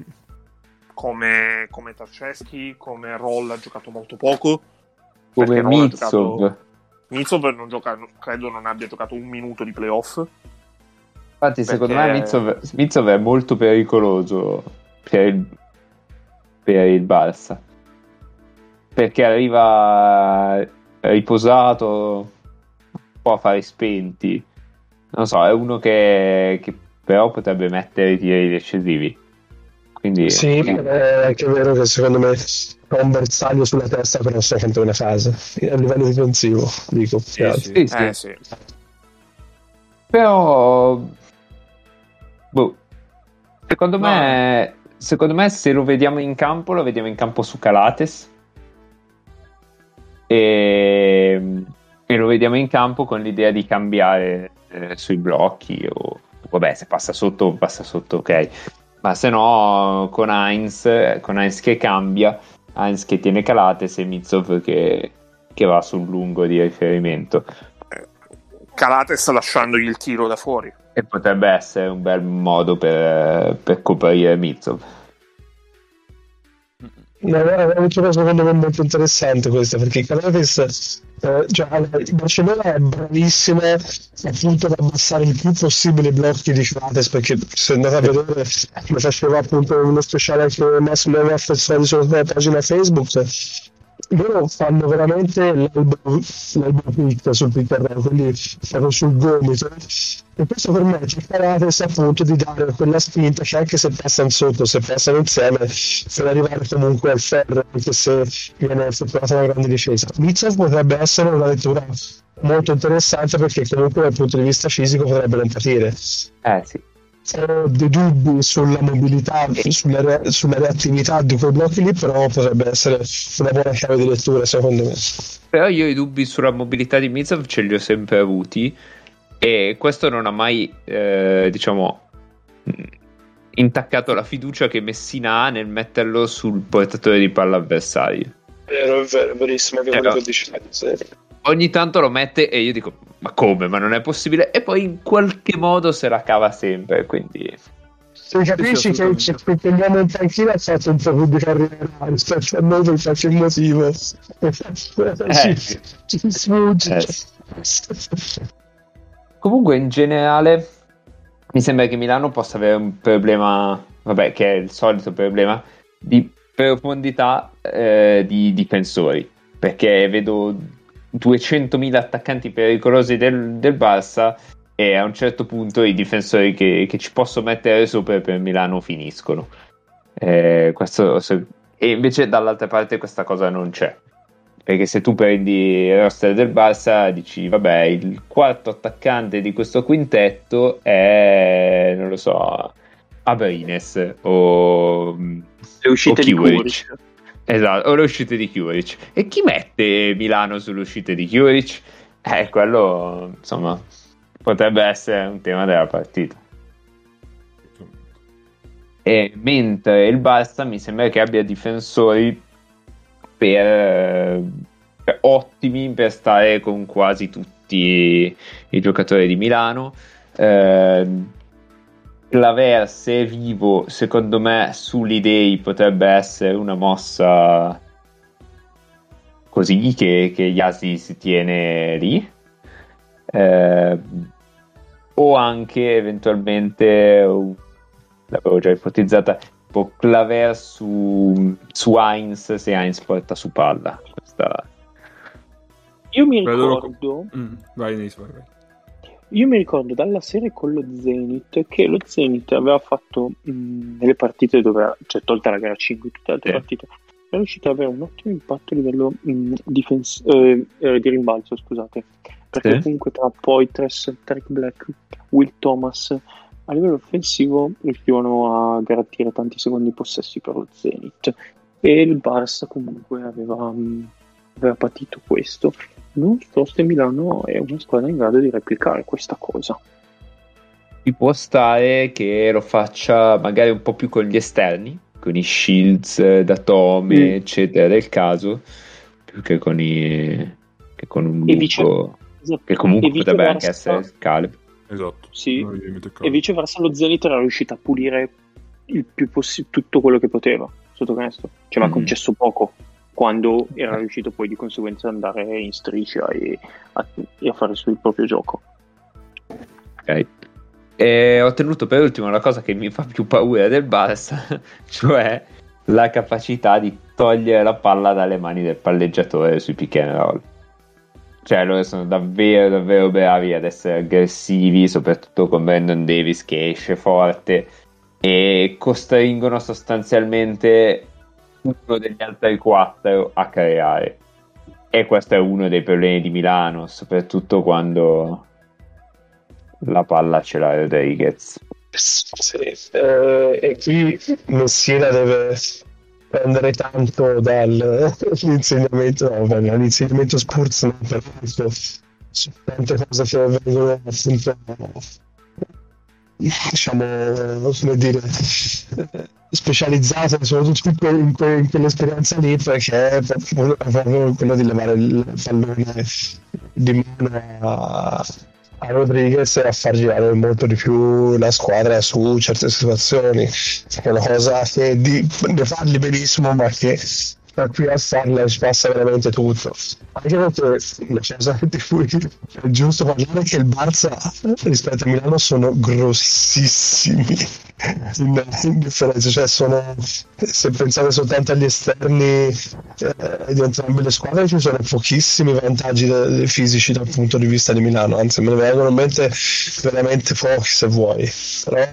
come, come Tarceschi, come Roll ha giocato molto poco. Come Mitsov. Giocato... Mitsov non gioca, credo non abbia giocato un minuto di playoff. Infatti, perché... secondo me Mitsov, Mitsov, è molto pericoloso per il, per il Barça. perché arriva riposato, un po' a fare spenti. Non so, è uno che, che però potrebbe mettere i tiri decisivi. Quindi, sì, è anche vero che secondo me ha un bersaglio sulla testa per la seconda fase a livello difensivo. Dico, sì, sì, sì. Eh, sì. Però, boh, secondo, no. me, secondo me, se lo vediamo in campo, lo vediamo in campo su Calates. E, e lo vediamo in campo con l'idea di cambiare eh, sui blocchi o vabbè se passa sotto passa sotto ok ma se no con Heinz con Heinz che cambia Heinz che tiene Calates e Mitsov che, che va sul lungo di riferimento. Calates lasciandogli il tiro da fuori. E potrebbe essere un bel modo per, per coprire Mitsov No, è una cosa secondo me molto interessante questa perché Calates eh, cioè, il Barcellona è bravissima appunto ad abbassare il più possibile i blocchi di Calates perché se andate a vedere lo faceva appunto uno speciale che Massimo fatto sulla pagina Facebook loro fanno veramente l'albo quick sul terreno, quindi fanno sul gomito e questo permette a Carates appunto di dare quella spinta che anche se passano sotto, se passano insieme, per arrivare comunque al ferro, anche se viene effettuata una grande difesa. Mitchell potrebbe essere una lettura molto interessante perché comunque dal punto di vista fisico potrebbe impatire. Eh sì dei dubbi sulla mobilità, sulla, re- sulla, reattività di quei blocchi lì, però potrebbe essere una buona chiave di lettura secondo me. Però io i dubbi sulla mobilità di Mizov ce li ho sempre avuti e questo non ha mai, eh, diciamo, intaccato la fiducia che Messina ha nel metterlo sul portatore di palla avversario. Vero, è vero, verissimo, che quello che dici. Ogni tanto lo mette e io dico, ma come? Ma non è possibile? E poi in qualche modo se la cava sempre, quindi... Se capisci che ci andiamo in un po' più di carriera rispetto a noi per qualche motivo. Eh, ci, ci sfugge. Eh. Comunque in generale mi sembra che Milano possa avere un problema, vabbè, che è il solito problema, di profondità eh, di difensori. Perché vedo 200.000 attaccanti pericolosi del, del Barça e a un certo punto i difensori che, che ci posso mettere sopra per Milano finiscono. Eh, questo, se, e invece dall'altra parte questa cosa non c'è. Perché se tu prendi il roster del Barça dici, vabbè, il quarto attaccante di questo quintetto è, non lo so, Abrines o... Le uscite o di Kuric. Esatto, o le uscite di Curic. E chi mette Milano sulle uscite di Curic? Eh, quello, insomma, potrebbe essere un tema della partita. E mentre il Barça mi sembra che abbia difensori per, per ottimi per stare con quasi tutti i giocatori di Milano. Eh, Claver, se è vivo, secondo me sull'idei potrebbe essere una mossa così che, che Yasi si tiene lì. Eh, o anche eventualmente, l'avevo già ipotizzata, tipo Claver su, su Heinz se Heinz porta su palla. Questa... Io mi ricordo... Mm, vai, vai, vai. Io mi ricordo dalla serie con lo Zenith che lo Zenith aveva fatto mh, nelle partite dove, cioè tolta la gara 5 tutte le altre eh. partite, è riuscito ad avere un ottimo impatto a livello mh, difens- eh, eh, di rimbalzo, scusate, perché eh. comunque tra Poitres, Tarek Black, Will Thomas a livello offensivo riuscivano a garantire tanti secondi possessi per lo Zenith e il Barça comunque aveva, mh, aveva patito questo non so se Milano è una squadra in grado di replicare questa cosa. Ci può stare che lo faccia magari un po' più con gli esterni, con i Shields, Datome, mm. eccetera, del caso, più che con, i, che con un buco esatto. che comunque potrebbe anche essere Caleb. Esatto. Sì. E viceversa lo Zenith era riuscito a pulire il più possi- tutto quello che poteva sotto canestro. Ci aveva mm. concesso poco quando era riuscito poi di conseguenza ad andare in striscia e a, e a fare il proprio gioco. Ok. E ho tenuto per ultimo la cosa che mi fa più paura del Barça, cioè la capacità di togliere la palla dalle mani del palleggiatore sui pick and roll. Cioè, loro sono davvero, davvero bravi ad essere aggressivi, soprattutto con Brandon Davis che esce forte e costringono sostanzialmente uno degli altri quattro a creare. E questo è uno dei problemi di Milano, soprattutto quando la palla ce l'ha Rodriguez. Sì, eh, e qui Messina deve prendere tanto dall'insegnamento, dall'insegnamento Spurs, no, per questo, su tante cose che vengono appunto diciamo come dire specializzate soprattutto in, que- in quell'esperienza lì perché è proprio quello di levare il pallone di mano a a Rodriguez a far girare molto di più la squadra su certe situazioni. È una cosa che di, ne parli benissimo, ma che da qui a ci passa veramente tutto. Anche perché c'è di cui è giusto parlare che il Barça rispetto a Milano sono grossissimi in, in differenza, cioè sono se pensate soltanto agli esterni eh, di entrambe le squadre ci sono pochissimi vantaggi da, fisici dal punto di vista di Milano, anzi me ne vengono in mente veramente pochi se vuoi. Però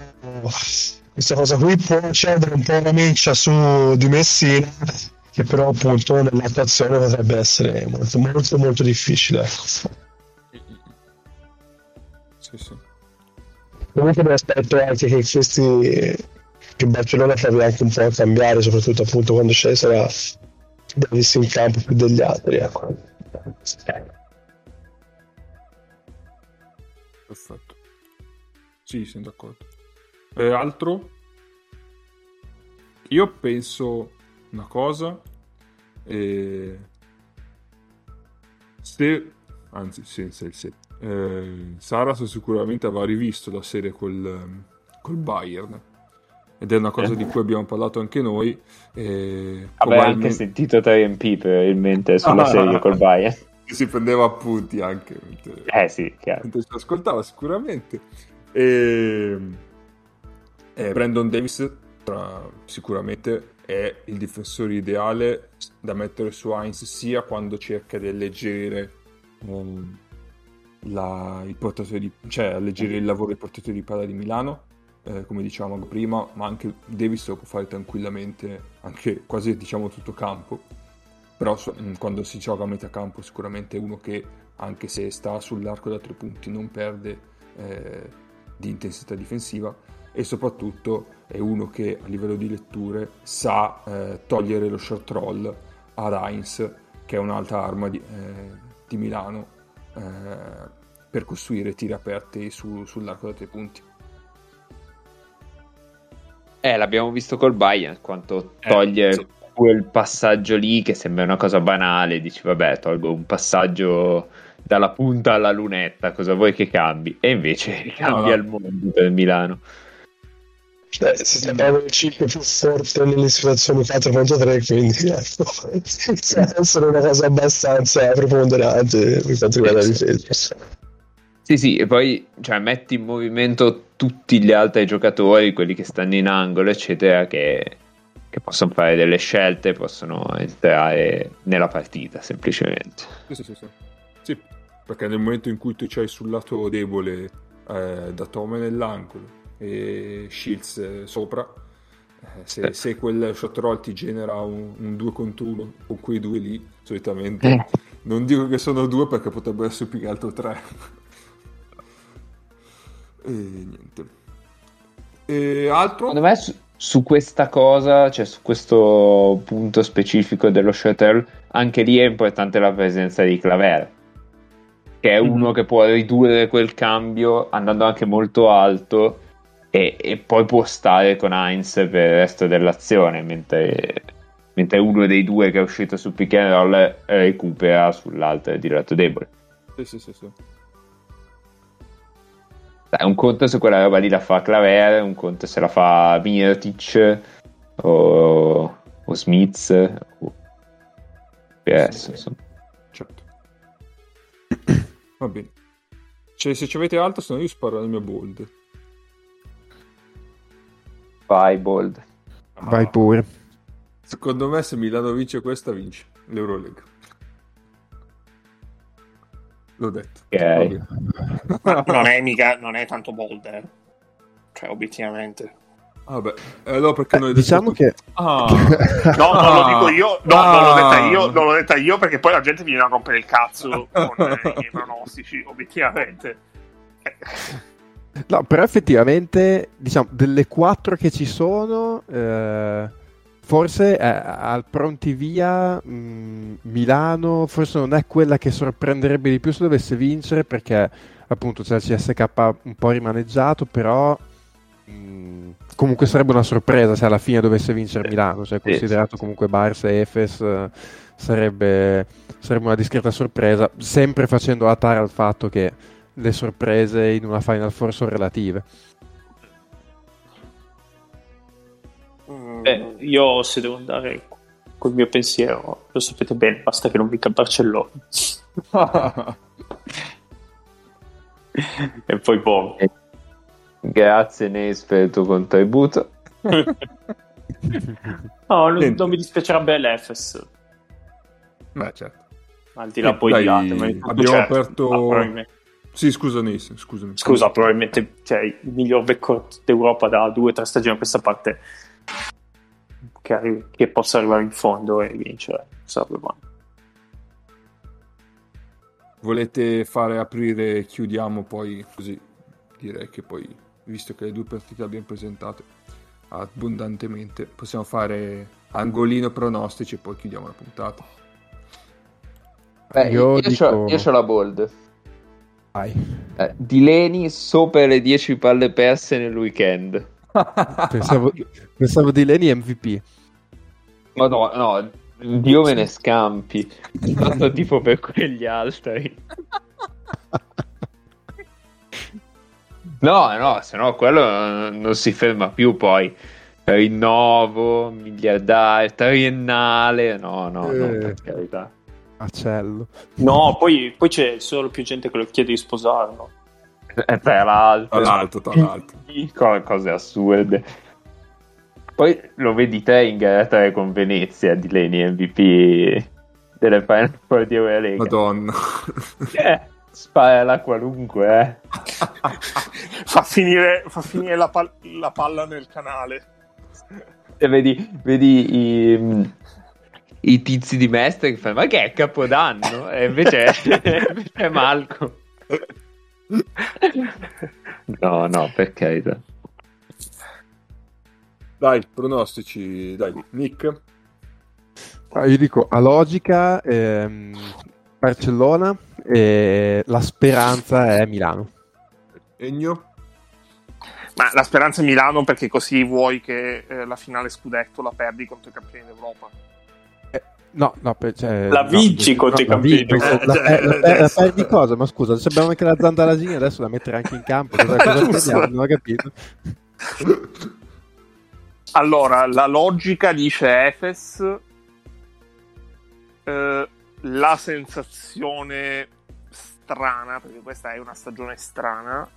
questa cosa qui può cedere un po' la mencia su di Messina che però appunto nell'attuazione potrebbe essere molto molto molto difficile. Ecco. Sì, sì. Comunque mi aspetto anche che questi che Barcellona provi anche un po' a cambiare, soprattutto appunto quando c'è sarà Davis in campo più degli altri. Ecco. Perfetto. Sì, sono d'accordo. Eh, altro? Io penso una cosa e se anzi senza il se eh, Saras sicuramente avrà rivisto la serie col, col Bayern ed è una cosa di cui abbiamo parlato anche noi e Vabbè, anche sentito 3MP probabilmente sulla ah, serie col Bayern. Si prendeva appunti anche mentre, eh sì, chiaro. mentre si ascoltava sicuramente. E, e Brandon Davis tra, sicuramente è il difensore ideale da mettere su Heinz sia quando cerca di alleggerire um, la, il di, cioè alleggerire il lavoro del portatore di palla di Milano eh, come dicevamo prima ma anche Davis lo può fare tranquillamente anche quasi diciamo tutto campo. Però so, mm, quando si gioca a metà campo sicuramente è uno che anche se sta sull'arco da tre punti non perde eh, di intensità difensiva e soprattutto è uno che a livello di letture sa eh, togliere lo short roll a Reins, che è un'altra arma di, eh, di Milano, eh, per costruire tiri aperti su, sull'arco da tre punti. Eh, l'abbiamo visto col Bayern, quanto eh, toglie sì. quel passaggio lì che sembra una cosa banale, dici vabbè, tolgo un passaggio dalla punta alla lunetta, cosa vuoi che cambi? E invece cambia no, no. il mondo per Milano. Beh, si sembrava il 5 più forte nelle situazioni 4 contro 3, quindi ecco, essere una cosa abbastanza preponderante per quanto riguarda la difesa. Sì, sì, e poi cioè, metti in movimento tutti gli altri giocatori, quelli che stanno in angolo, eccetera, che, che possono fare delle scelte, possono entrare nella partita semplicemente. Sì, sì, sì. sì. sì perché nel momento in cui tu c'hai sul lato debole eh, da Tome nell'angolo e Shields eh, sopra. Eh, se, se, quel shot roll ti genera un, un 2 contro 1 con quei due lì, solitamente eh. non dico che sono due perché potrebbe essere più che altro tre. e niente. E altro? Secondo me su, su, questa cosa, cioè su questo punto specifico dello shuttle, anche lì è importante la presenza di Claver che è uno mm. che può ridurre quel cambio andando anche molto alto e, e, poi può stare con Heinz per il resto dell'azione mentre, mentre uno dei due che è uscito su pick and roll recupera sull'altro di lato debole. Sì sì sì, sì. Dai, un conto se quella roba lì la fa Claver un conto se la fa Mirtic o, o Smith o PS sì, certo. Va bene. Cioè, se ci avete altro se no io sparo nel mio bold Vai, Bold. Vai pure. Secondo me se Milano vince questa vince l'Euroleague. L'ho detto. Okay. non è mica non è tanto bold, eh. Cioè, obiettivamente. Vabbè, allora perché noi eh, diciamo che ah. no, non lo dico io, no, ah. non l'ho detta io, non l'ho detta io perché poi la gente viene a rompere il cazzo con i miei pronostici, obiettivamente. No, però effettivamente, diciamo, delle quattro che ci sono, eh, forse eh, al pronti via mh, Milano forse non è quella che sorprenderebbe di più se dovesse vincere perché appunto c'è il CSK un po' rimaneggiato, però mh, comunque sarebbe una sorpresa se alla fine dovesse vincere Milano, cioè considerato comunque Barça e Efes sarebbe, sarebbe una discreta sorpresa, sempre facendo la tara al fatto che le sorprese in una Final Four sono relative. Beh, io se devo andare col mio pensiero, lo sapete bene, basta che non vinca Barcellona. e poi boh. Grazie Neis per il tuo contributo. no, non, non, mi dispiacerebbe l'Efes. Beh, certo. Al di là poi Dai, di altri. Abbiamo certo, aperto... Sì, scusa Neis, scusami. Scusa, probabilmente cioè, il miglior backcourt d'Europa da due o tre stagioni a questa parte che, arri- che possa arrivare in fondo e vincere. Sarebbe buono. Volete fare aprire e chiudiamo poi così direi che poi visto che le due partite le abbiamo presentate abbondantemente possiamo fare angolino pronostici e poi chiudiamo la puntata Beh, io, io, dico... c'ho, io c'ho la bold Vai. Eh, di Leni sopra le 10 palle perse nel weekend pensavo, pensavo di Leni MVP ma no, no, Dio me ne scampi. Fatto tipo per quegli altri. No, no, se no quello non si ferma più poi. Rinnovo, miliardario, triennale, no, no, eh, no, per carità. Marcello. No, poi, poi, c'è solo più gente che lo chiede di sposarlo. E tra l'altro. Tra l'altro, tra l'altro. Cose assurde. Poi lo vedi te in gara 3 con Venezia di Leni MVP delle Final Four di Eurolega. Madonna. Eh, spara la qualunque, eh. fa finire, fa finire la, pal- la, palla nel canale. E vedi, vedi i, i, tizi di Mestre che fanno, ma che è Capodanno? E invece, invece è Malco. No, no, per carità. Dai, pronostici, dai, Nick. Ah, io dico a logica ehm, Barcellona e la speranza è Milano. Egno? Ma la speranza è Milano perché così vuoi che eh, la finale scudetto la perdi contro i campioni d'Europa. Eh, no, no, cioè, la vinci no, contro no, i campioni d'Europa. La, la, la, la, perdi cosa? Ma scusa, se abbiamo anche la Zandalasini adesso la mettere anche in campo. Cosa, cosa Non ho capito. Allora, la logica dice Efes, eh, la sensazione strana, perché questa è una stagione strana,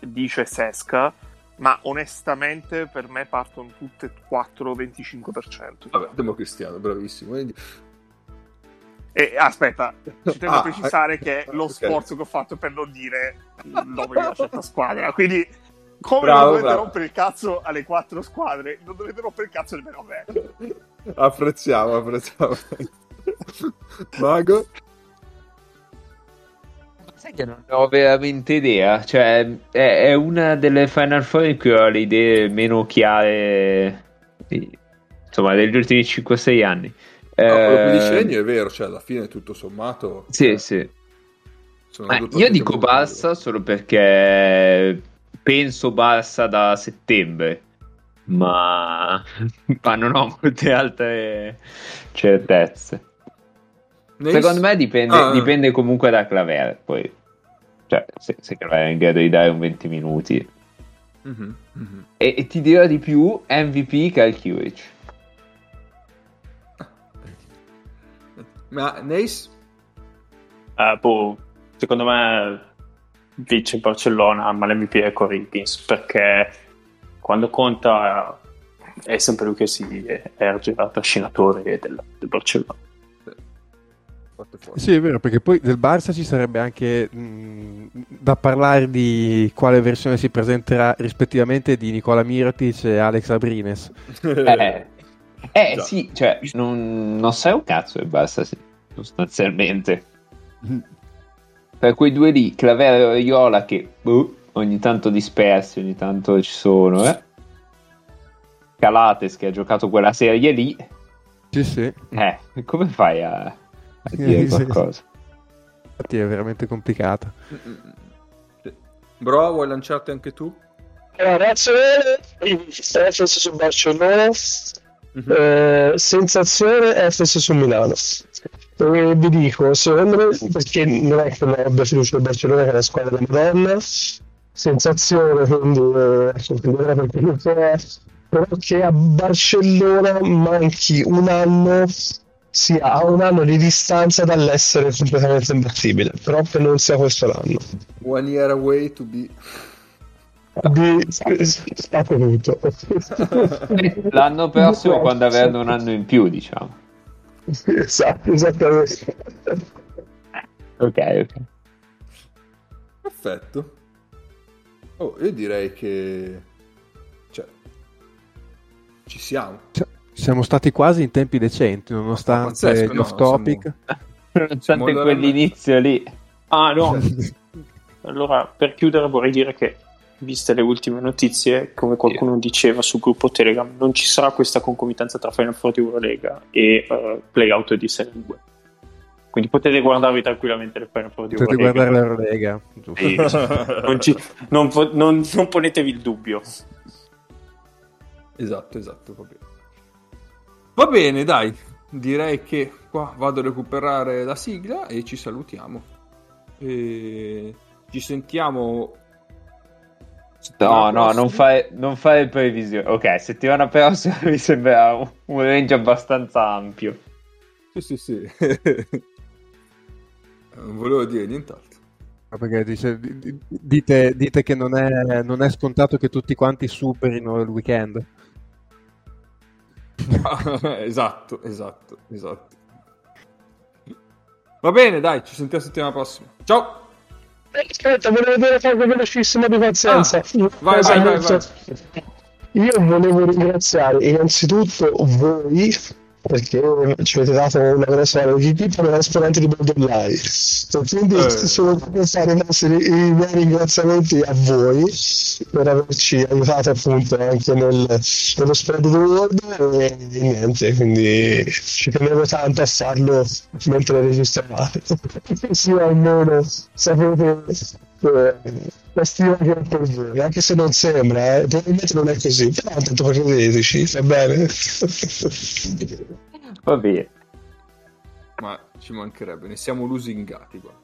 dice Sesca, ma onestamente per me partono tutte 4-25%. Vabbè, democristiano, bravissimo. E aspetta, ci tengo ah, a precisare eh, che è lo okay. sforzo che ho fatto per non dire il nome di una certa squadra, quindi come bravo, non dovete bravo. rompere il cazzo alle quattro squadre, non dovete rompere il cazzo nemmeno a me. apprezziamo, apprezziamo. Mago? Sai che non ho veramente idea. Cioè, è, è una delle Final Four in cui ho le idee meno chiare. Insomma, degli ultimi 5-6 anni. No, quello che dice Ennio è vero, cioè alla fine tutto sommato. Sì, eh, sì. io dico basta solo perché penso Barça da settembre, ma, ma non ho molte altre certezze. Secondo me dipende, ah. dipende, comunque da Claver, poi cioè, se, se Claver è in grado di dare un 20 minuti. Mm-hmm, mm-hmm. E, e, ti dirò di più, MVP Kalkiewicz. Ma Nace? Uh, boh, secondo me vince Barcellona, ma l'MVP è Corinthians perché quando conta è sempre lui che si erge da trascinatore del, del Barcellona. Sì, è vero, perché poi del Barça ci sarebbe anche mh, da parlare di quale versione si presenterà rispettivamente di Nicola Mirotic e Alex Abrines. eh, eh sì, cioè, non, non sai un cazzo del Barça, sì, sostanzialmente. per quei due lì, Clavero e Iola che boh, ogni tanto dispersi, ogni tanto ci sono, eh. Calates che ha giocato quella serie lì. Sì, sì. Eh, come fai a, a dire qualcosa? Infatti è veramente complicata. Bro, vuoi lanciarti anche tu? Allora, reazione FS su Barcellona, mm-hmm. eh, sensazione FS su Milano. E vi dico, secondo me, perché non è che non abbia fiducia del Barcellona che è la squadra della Madonna, sensazione, quindi eh, perché non è però che a Barcellona manchi un anno sia a un anno di distanza dall'essere completamente imbattibile però che non sia questo l'anno. One year away to be. Di stato tutto l'anno prossimo quando avranno un anno in più diciamo. Esatto esattamente. Ok ok. Perfetto. Oh io direi che ci siamo. Siamo stati quasi in tempi decenti, nonostante Pazzesco, gli off topic. Siamo... Nonostante quell'inizio lì. Ah no. allora, per chiudere vorrei dire che, viste le ultime notizie, come qualcuno yeah. diceva sul gruppo Telegram, non ci sarà questa concomitanza tra Final Fantasy Eurolega e uh, Playout di Serie 2. Quindi potete guardarvi tranquillamente le Final Fantasy Potete guardare l'Eurolega. Sì, non, ci, non, non, non ponetevi il dubbio. Esatto, esatto, bene. Va bene, dai, direi che qua vado a recuperare la sigla e ci salutiamo. E ci sentiamo. No, no, non fai, non fai previsioni. Ok, settimana prossima mi sembra un, un range abbastanza ampio. Sì, sì, sì. non volevo dire nient'altro. Perché dice, dite, dite che non è, non è scontato che tutti quanti superino il weekend. esatto, esatto, esatto. Va bene, dai, ci sentiamo la settimana prossima. Ciao! Aspetta, volevo una cosa velocissima di pazienza. Ah, vai, vai, vai, vai. Io volevo ringraziare innanzitutto voi perché ci avete dato una grossa di per l'esponente di Borderline quindi eh. sono fare i, i miei ringraziamenti a voi per averci aiutato appunto anche nel, nello spread di World e, e niente quindi ci tenevo tanto a farlo mentre registravate sì almeno sapete la stima che ho per voi anche se non sembra eh, probabilmente non è così però tanto credeteci va bene Va bene. Ma ci mancherebbe, ne siamo lusingati qua.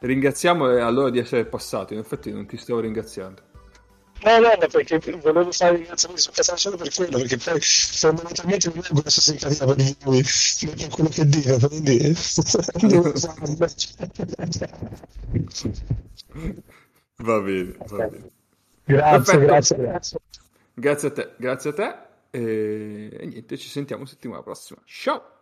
Ringraziamo eh, allora di essere passato, in effetti non ti stavo ringraziando. No, no, perché volevo fare ringraziamenti su questa solo per quello, perché poi fondamentalmente non è questa simpatia per lui, per quello che dico, quindi... va bene, va bene. Grazie, grazie, grazie. Grazie a te, grazie a te. E, e niente, ci sentiamo settimana prossima. Ciao!